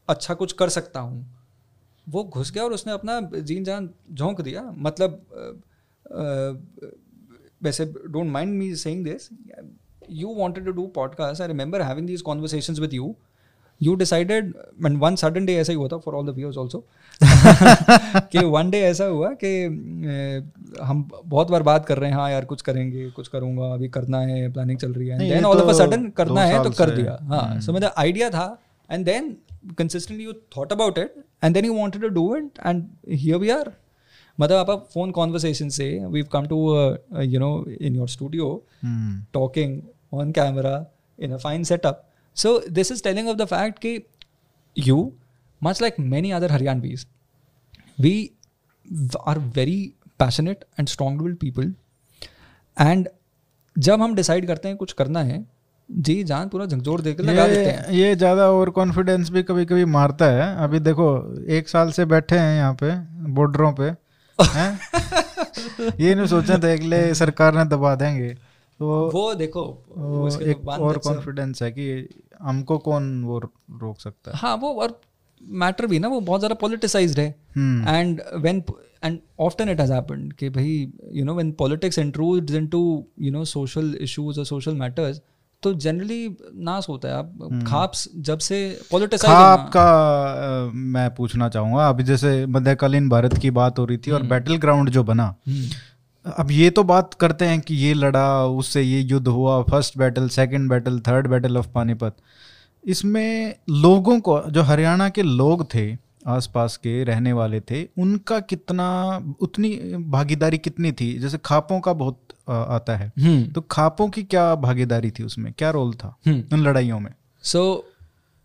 अच्छा कुछ कर सकता हूँ। वो घुस गया और उसने अपना जीन जान झोंक दिया। मतलब वैसे don't mind me saying this you wanted to do podcast I remember having these conversations with you you decided and one sudden day ऐसा ही हुआ था for all the viewers also कि वन डे ऐसा हुआ कि हम बहुत बार बात कर रहे हैं हाँ यार कुछ करेंगे कुछ करूँगा अभी करना है प्लानिंग चल रही है। नहीं, देन ऑल ऑफ़ अ तो सडन करना है तो कर दिया। हाँ सो मतलब आइडिया था and then consistently you thought about it and then you wanted to do it and here we are मतलब आप फ़ोन कॉन्वर्सेशन से we come to you know in your studio hmm, talking on camera in a fine setup. So this is telling of the fact that you, much like many other Haryanvis, we are very passionate and strong willed people and जब हम decide करते हैं कुछ करना है जी जान पूरा झकझोर देकर लगा देते हैं। ये ज़्यादा ओवर कॉन्फिडेंस भी कभी कभी मारता है। अभी देखो एक साल से बैठे हैं यहाँ पे बॉर्डरों पे ये नहीं सोचा था अगले सरकार ने दबा देंगे। तो वो देखो वो एक और कॉन्फिडेंस है। कि हमको कौन वो रोक सकता है? हाँ वो और मैटर भी ना वो बहुत ज़्यादा पॉलिटिसाइज्ड है। And when and often it has happened कि भाई you know when politics intrudes into you know social issues और सोशल मैटर्स तो जनरली नाश होता है। आप खाप्स जब से पॉलिटिसाइज खाप का अ, मैं पूछना चाहूँगा। अभी जैसे मध्यकालीन भारत की बात हो रही थी और बैटल ग्राउंड जो बना। अब ये तो बात करते हैं कि ये लड़ा उससे ये युद्ध हुआ first battle second battle third battle of Panipat इसमें लोगों को जो हरियाणा के लोग थे आसपास के रहने वाले थे उनका कितना उतनी भागीदारी कितनी थी? जैसे खापों का बहुत आता है। हम्म। तो खापों की क्या भागीदारी थी उसमें? क्या रोल था हम्म। उन लड़ाइयों में? So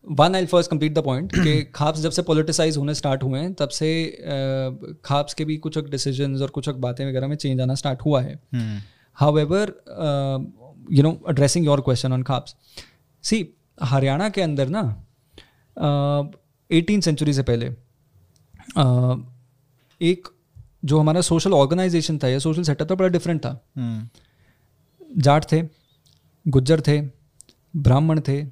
one I first complete the point कि खाप्स जब से पॉलिटिसाइज होने स्टार्ट हुए हैं तब से uh, खाप्स के भी कुछ डिसीजंस और कुछ बातें वगैरह में चेंज आना स्टार्ट हुआ है। However you know addressing your question on khaps. See Haryana के अंदर ना एटीन सेंचुरी से पहले एक जो हमारा सोशल ऑर्गेनाइजेशन था या सोशल सेटअप था बड़ा डिफरेंट था। हम्म। जाट थे गुज्जर थे ब्राह्मण थे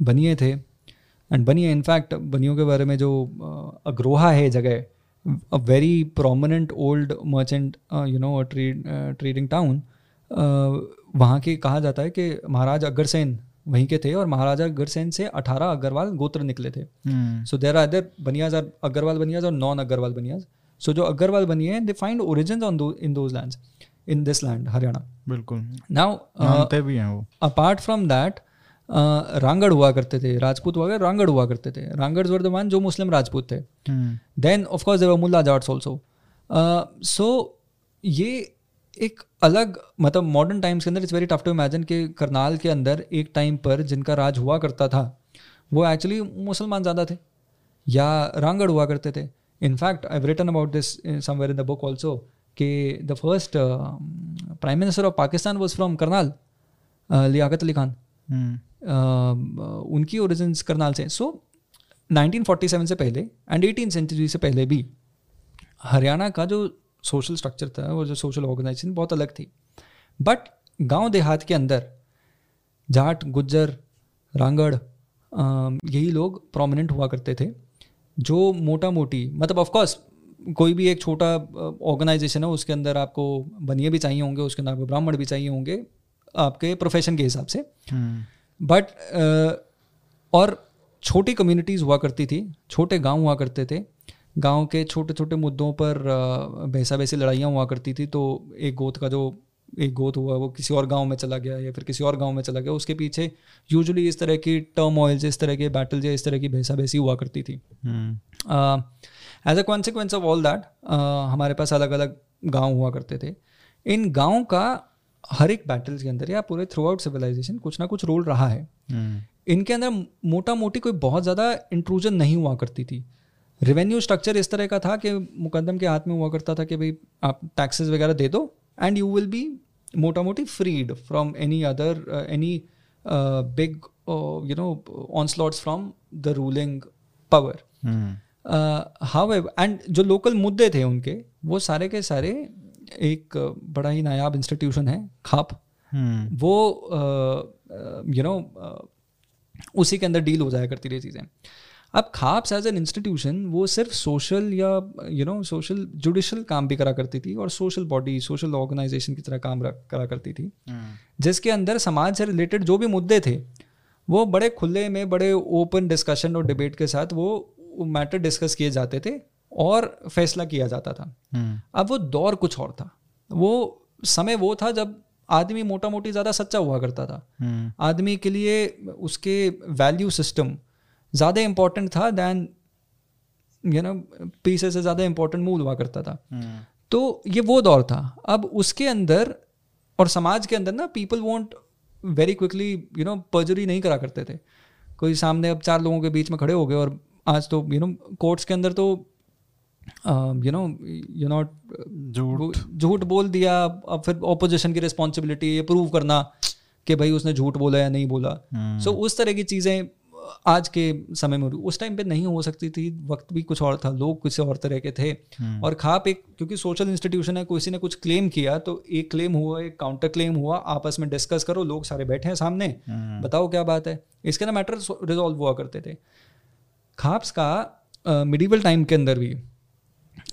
बनिए थे। एंड बनिए इनफैक्ट बनियों के बारे में जो अग्रोहा है जगह a very prominent old merchant you know trade trading town वहाँ के कहा जाता है कि महाराज अग्रसेन वहीं के थे और महाराजा अग्रसेन से 18 अग्रवाल गोत्र निकले थे। So there are there banias are Agrawal banias और नॉन अग्रवाल बनियाज। सो जो अग्रवाल बनिए हैं they find origin on in those lands in this land Haryana बिल्कुल। नाउ भी हैं वो। अपार्ट फ्रॉम दैट रांगड़ हुआ करते थे राजपूत हुआ रांगड़ हुआ करते थे। रांगड़ वर द जो मुस्लिम राजपूत थे। Then of course there were Mulla Jats also so ये एक अलग मतलब मॉडर्न टाइम्स के अंदर it's very tough to imagine कि करनाल के अंदर एक टाइम पर जिनका राज हुआ करता था वो एक्चुअली मुसलमान ज़्यादा थे या रांगड़ हुआ करते थे। In fact I written about this somewhere in the book also कि the first prime minister of Pakistan was from Karnal Liaquat Ali Khan. Hmm. Uh, उनकी ओरिजिन्स करनाल से। सो so, 1947 से पहले एंड एटीन सेंचुरी से पहले भी हरियाणा का जो सोशल स्ट्रक्चर था वो जो सोशल ऑर्गेनाइजेशन बहुत अलग थी। बट गाँव देहात के अंदर जाट गुज्जर रांगड़ यही लोग प्रोमिनेंट हुआ करते थे जो मोटा मोटी मतलब ऑफकोर्स कोई भी एक छोटा ऑर्गेनाइजेशन है उसके अंदर आपको बनिए भी चाहिए होंगे उसके अंदर आपको ब्राह्मण भी चाहिए होंगे आपके प्रोफेशन के हिसाब से। हम्म। बट और छोटी कम्युनिटीज़ हुआ करती थी छोटे गाँव हुआ करते थे गाँव के छोटे छोटे मुद्दों पर भैंसा भैंसी लड़ाइयाँ हुआ करती थी तो एक गोत का जो एक गोत हुआ वो किसी और गाँव में चला गया या फिर किसी और गाँव में चला गया। उसके पीछे यूजुअली इस तरह की टर्म ऑयल्स इस तरह के बैटल्स या इस तरह की भैंसा भैंसी हुआ करती थी। हम्म। As a consequence of all that हमारे पास अलग अलग गाँव हुआ करते थे। इन गाँव का हर एक बैटल्स के अंदर या पूरे थ्रू आउट सिविलाइजेशन कुछ ना कुछ रोल रहा है। हम्म। इनके अंदर मोटा मोटी कोई बहुत ज़्यादा इंट्रूजन नहीं हुआ करती थी। रेवेन्यू स्ट्रक्चर इस तरह का था कि मुकदम के हाथ में हुआ करता था कि भाई आप टैक्सेस वगैरह दे दो एंड यू विल बी मोटा मोटी freed from any other any big you know onslaughts from the ruling power how and जो लोकल मुद्दे थे उनके वो सारे के सारे एक uh, बड़ा ही नायाब इंस्टीट्यूशन है खाप। हम्म वो you uh, know you know, uh, उसी के अंदर डील हो जाया करती रही चीज़ें। अब खाप्स एज एन इंस्टीट्यूशन वो सिर्फ़ सोशल या यू नो सोशल जुडिशल काम भी करा करती थी और सोशल बॉडी सोशल ऑर्गेनाइजेशन की तरह काम करा करती थी। जिसके अंदर समाज से रिलेटेड जो भी मुद्दे थे वो बड़े खुले में बड़े ओपन डिस्कशन और डिबेट के साथ वो मैटर डिस्कस किए जाते थे और फैसला किया जाता था। हम्म अब वो दौर कुछ और था। वो समय वो था जब आदमी मोटा मोटी ज़्यादा सच्चा हुआ करता था। हम्म आदमी के लिए उसके वैल्यू सिस्टम ज़्यादा इम्पोर्टेंट था दैन यू नो पीसे से ज़्यादा इम्पोर्टेंट मूल हुआ करता था। हम्म तो ये वो दौर था। अब उसके अंदर और समाज के अंदर ना people want very quickly you know perjury नहीं करा करते थे। कोई सामने अब चार लोगों के बीच में खड़े हो गए और आज तो यू नो कोर्ट्स के अंदर तो यू नो यू नॉट झूठ। झूठ बोल दिया अब फिर ऑपोजिशन की रिस्पॉन्सिबिलिटी ये प्रूव करना कि भाई उसने झूठ बोला या नहीं बोला। सो उस तरह की चीज़ें आज के समय में उस टाइम पे नहीं हो सकती थी वक्त भी कुछ और था लोग कुछ और तरह के थे। हम्म, और खाप एक क्योंकि सोशल इंस्टीट्यूशन है किसी ने कुछ क्लेम किया तो एक क्लेम हुआ एक काउंटर क्लेम हुआ आपस में डिस्कस करो लोग सारे बैठे हैं सामने। हम्म, बताओ क्या बात है? इसके ना मैटर रिजॉल्व हुआ करते थे। खाप्स का मिडिवल टाइम के अंदर भी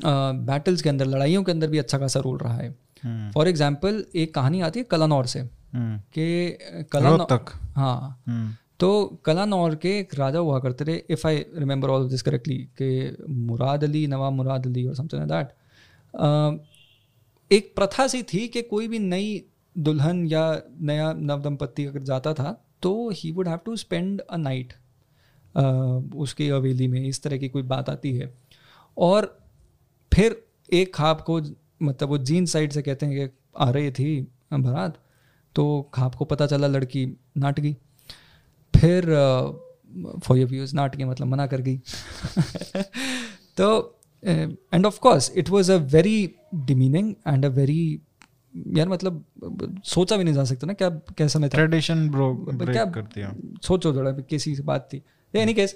बैटल्स के अंदर लड़ाइयों के अंदर भी अच्छा खासा रोल रहा है। हम्म, फॉर एग्ज़ाम्पल एक कहानी आती है कलानौर से हम्म, कि कलानौर रोहतक। हाँ। हम्म, तो कलानौर के एक राजा हुआ करते थे if I remember all this correctly के मुराद अली, नवाब मुराद अली और समथिंग दैट एक प्रथा सी थी कि कोई भी नई दुल्हन या नया नव दंपत्ति अगर जाता था तो he would have to spend a night उसकी हवेली में इस तरह की कोई बात आती है। और फिर एक खाप को मतलब वो जीन साइड से कहते हैं कि आ रही थी बारात तो खाप को पता चला लड़की नाट गई। फिर फॉर योर व्यूज़ नाट के मतलब मना कर गई। तो and of course it was a very demeaning and a very यार मतलब सोचा भी नहीं जा सकता ना क्या कैसा मैं ट्रेडिशन ब्रो क्या ब्रेक कर सोचो थोड़ा किसी से बात थी। एनी केस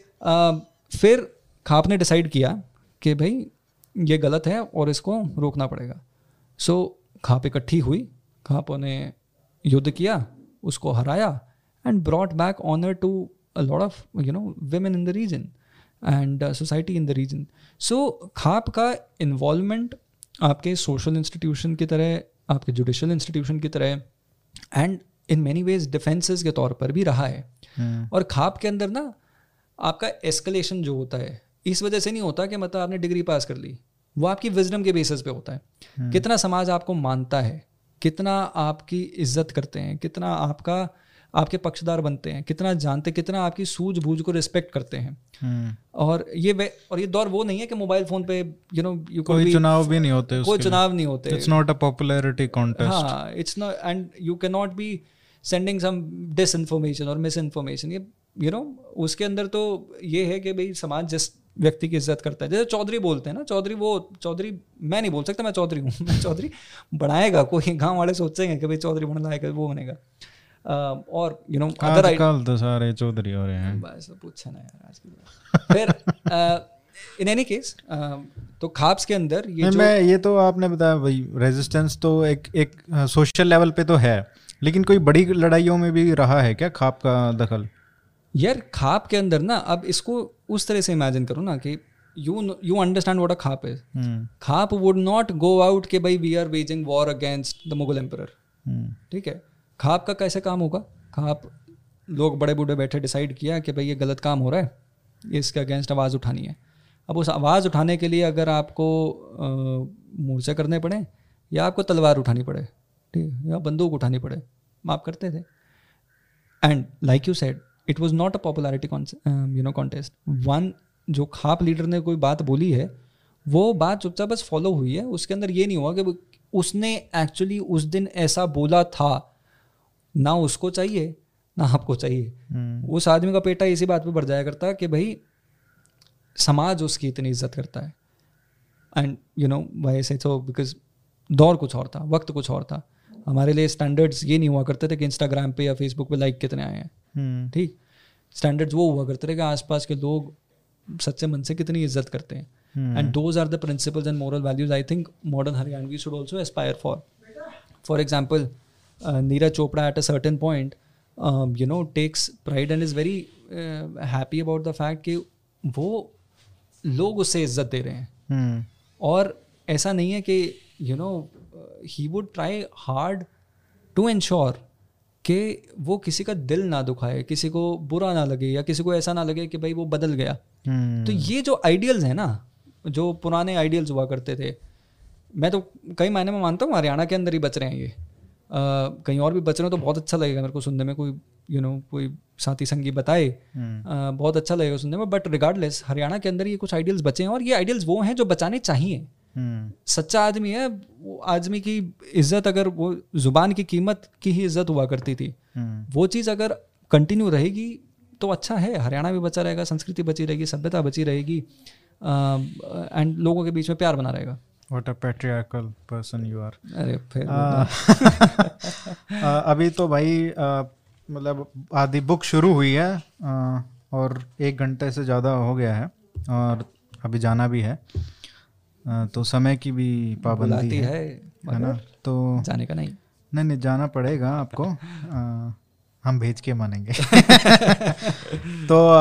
फिर खाप ने डिसाइड किया कि भाई ये गलत है और इसको रोकना पड़ेगा। सो so, खाप इकट्ठी हुई खापों ने युद्ध किया उसको हराया and brought back honour to a lot of you know women in the region and society in the region so khap का इन्वॉल्वमेंट आपके सोशल इंस्टीट्यूशन की तरह आपके जुडिशल इंस्टीट्यूशन की तरह and in many ways defences के तौर पर भी रहा है। हम्म, और खाप के अंदर ना आपका एस्केलेशन जो होता है इस वजह से नहीं होता कि मतलब आपने डिग्री पास कर ली। वो आपकी विजडम के बेसिस पे होता है। hmm. कितना समाज आपको मानता है कितना आपकी इज़्ज़त करते हैं कितना आपका आपके पक्षदार बनते हैं कितना जानते कितना आपकी सूझबूझ को रिस्पेक्ट करते हैं। हम्म, और ये और ये दौर वो नहीं है कि मोबाइल फ़ोन पे यू नो यू कोई चुनाव भी नहीं होते कोई चुनाव नहीं होते। It's not a popularity contest हाँ it's not and you can not be sending some disinformation और मिस इन्फॉर्मेशन ये यू नो उसके अंदर तो ये है कि भाई समाज जिस व्यक्ति की इज़्ज़त करता है जैसे चौधरी बोलते हैं ना चौधरी वो चौधरी मैं नहीं बोल सकता मैं चौधरी हूँ मैं चौधरी बनाएगा कोई गाँव वाले सोचेंगे कि भाई चौधरी बन लाएगा वो बनेगा। और यू नो अदर आजकल तो सारे चौधरी हो रहे हैं। बस पूछा ना यार आज की बात। फिर इन एनी केस तो खाप्स के अंदर ये जो मैं ये तो आपने बताया भाई रेजिस्टेंस तो एक एक सोशल लेवल पे तो है लेकिन कोई बड़ी लड़ाइयों में भी रहा है क्या खाप का दखल? यार खाप के अंदर ना अब इसको उस तरह से इमेजिन करो ना कि you you understand what a khap is hmm, khap would not go out के भाई we are waging war against the Mughal emperor ठीक है? खाप का कैसे काम होगा? खाप, लोग बड़े बूढ़े बैठे डिसाइड किया कि भाई ये गलत काम हो रहा है इसके अगेंस्ट आवाज़ उठानी है। अब उस आवाज़ उठाने के लिए अगर आपको मोर्चे करने पड़े या आपको तलवार उठानी पड़े, ठीक है, या बंदूक उठानी पड़े आप करते थे। And like you said it was not a popularity you know contest one जो खाप लीडर ने कोई बात बोली है, वो बात चुपचाप बस फॉलो हुई है, उसके अंदर ये नहीं हुआ कि उसने एक्चुअली उस दिन ऐसा बोला था ना उसको चाहिए ना आपको चाहिए। हम्म, उस आदमी का पेटा इसी बात पे बढ़ जाया करता कि भाई समाज उसकी इतनी इज़्ज़त करता है। एंड यू नो वाई से तो बिकॉज़ दौर कुछ और था वक्त कुछ और था। हमारे लिए स्टैंडर्ड्स ये नहीं हुआ करते थे कि इंस्टाग्राम पे या फेसबुक पे लाइक कितने आए हैं। हम्म, ठीक? स्टैंडर्ड्स वो हुआ करते थे कि आसपास के लोग सच्चे मन से कितनी इज़्ज़त करते हैं। and those are the principles and moral values i think modern haryanvi should also aspire for for example uh, chopra at a certain point um, you know takes pride and is very uh, happy about the fact कि वो लोग उससे इज़्ज़त दे रहे हैं। हम्म, और ऐसा नहीं है कि you know he would try hard to ensure कि वो किसी का दिल ना दुखाए किसी को बुरा ना लगे या किसी को ऐसा ना लगे कि भाई वो बदल गया। हम्म, तो ये जो आइडियल्स हैं ना जो पुराने आइडियल्स हुआ करते थे मैं तो कई मायने में मानता हूँ हरियाणा के अंदर ही बच रहे हैं ये। अ, कहीं और भी बच रहे हो तो बहुत अच्छा लगेगा मेरे को सुनने में कोई यू नो कोई साथी संगी बताए। हम्म, बहुत अच्छा लगेगा सुनने में बट रिगार्डलेस हरियाणा के अंदर ये कुछ आइडियल्स बचे हैं और ये आइडियल्स वो हैं जो बचाने चाहिए। हम्म, सच्चा आदमी है वो आदमी की इज़्ज़त अगर वो ज़ुबान की कीमत की ही इज़्ज़त हुआ करती थी हम्म, वो चीज़ अगर कंटिन्यू रहेगी तो अच्छा है। हरियाणा भी बचा रहेगा संस्कृति बची रहेगी सभ्यता बची रहेगी एंड लोगों के बीच में प्यार बना रहेगा। What a patriarchal person you are अरे फिर अभी तो भाई मतलब आधी बुक शुरू हुई है आ, और एक घंटे से ज़्यादा हो गया है और अभी जाना भी है। आ, तो समय की भी पाबंदी है, है है ना? तो जाने का नहीं। नहीं नहीं जाना पड़ेगा आपको। आ, हम भेज के मानेंगे। तो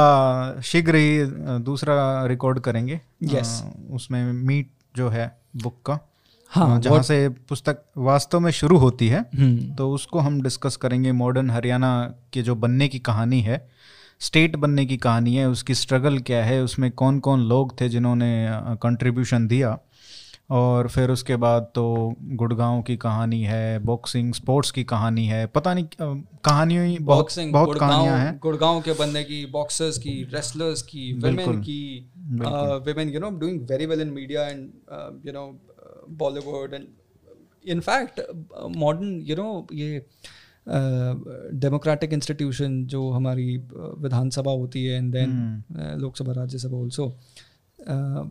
शीघ्र ही दूसरा रिकॉर्ड करेंगे। Yes. उसमें मीट जो है बुक का हाँ, जहाँ से पुस्तक वास्तव में शुरू होती है हम्म। तो उसको हम डिस्कस करेंगे मॉडर्न हरियाणा के जो बनने की कहानी है स्टेट बनने की कहानी है उसकी स्ट्रगल क्या है उसमें कौन कौन लोग थे जिन्होंने कंट्रीब्यूशन दिया। और फिर उसके बाद तो गुड़गांव की कहानी है बॉक्सिंग स्पोर्ट्स की कहानी है पता नहीं कहानियों ही बहुत बॉक्सिंग बहुत कहानियाँ हैं गुड़गांव के बंदे की बॉक्सर्स की रेसलर्स की वुमेन की। Women you know doing very well in media and you know Bollywood and in fact modern you know ये डेमोक्रेटिक uh, इंस्टीट्यूशन जो हमारी विधानसभा होती है and then hmm. Lok Sabha Rajya Sabha also uh,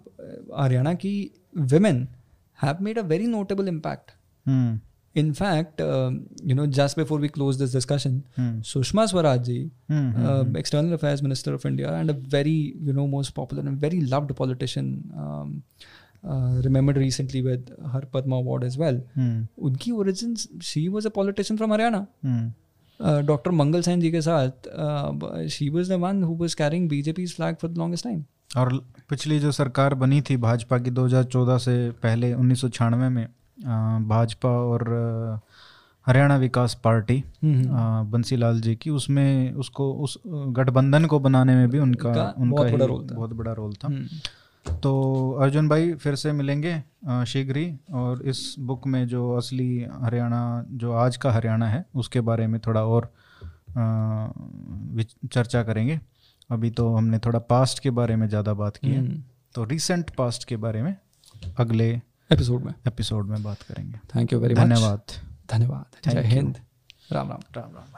Ariana ki women have made a very notable impact. Hmm. In fact, uh, you know, just before we close this discussion, hmm. Sushma Swaraj ji, hmm, hmm, hmm uh, hmm. External Affairs Minister of India, and a very, you know, most popular and very loved politician, um, uh, remembered recently with her Padma Award as well. Mm. Unki origins, she was a politician from Haryana. Uh, Dr. Mangal Sain ke saath, uh, she was the one who was carrying BJP's flag for the longest time. और पिछली जो सरकार बनी थी भाजपा की 2014 से पहले उन्नीस सौ छियानवे में भाजपा और हरियाणा विकास पार्टी हम्म। अ, बंसीलाल जी की उसमें उसको उस गठबंधन को बनाने में भी उनका उनका बहुत बड़ा रोल था। बहुत बड़ा रोल था हम्म। तो अर्जुन भाई फिर से मिलेंगे शीघ्र ही और इस बुक में जो असली हरियाणा जो आज का हरियाणा है उसके बारे में थोड़ा और चर्चा करेंगे अभी तो हमने थोड़ा पास्ट के बारे में ज़्यादा बात की है। हम्म। तो रिसेंट पास्ट के बारे में अगले एपिसोड में। एपिसोड में बात करेंगे। थैंक यू वेरी मच धन्यवाद। धन्यवाद। जय हिंद। राम राम। राम राम।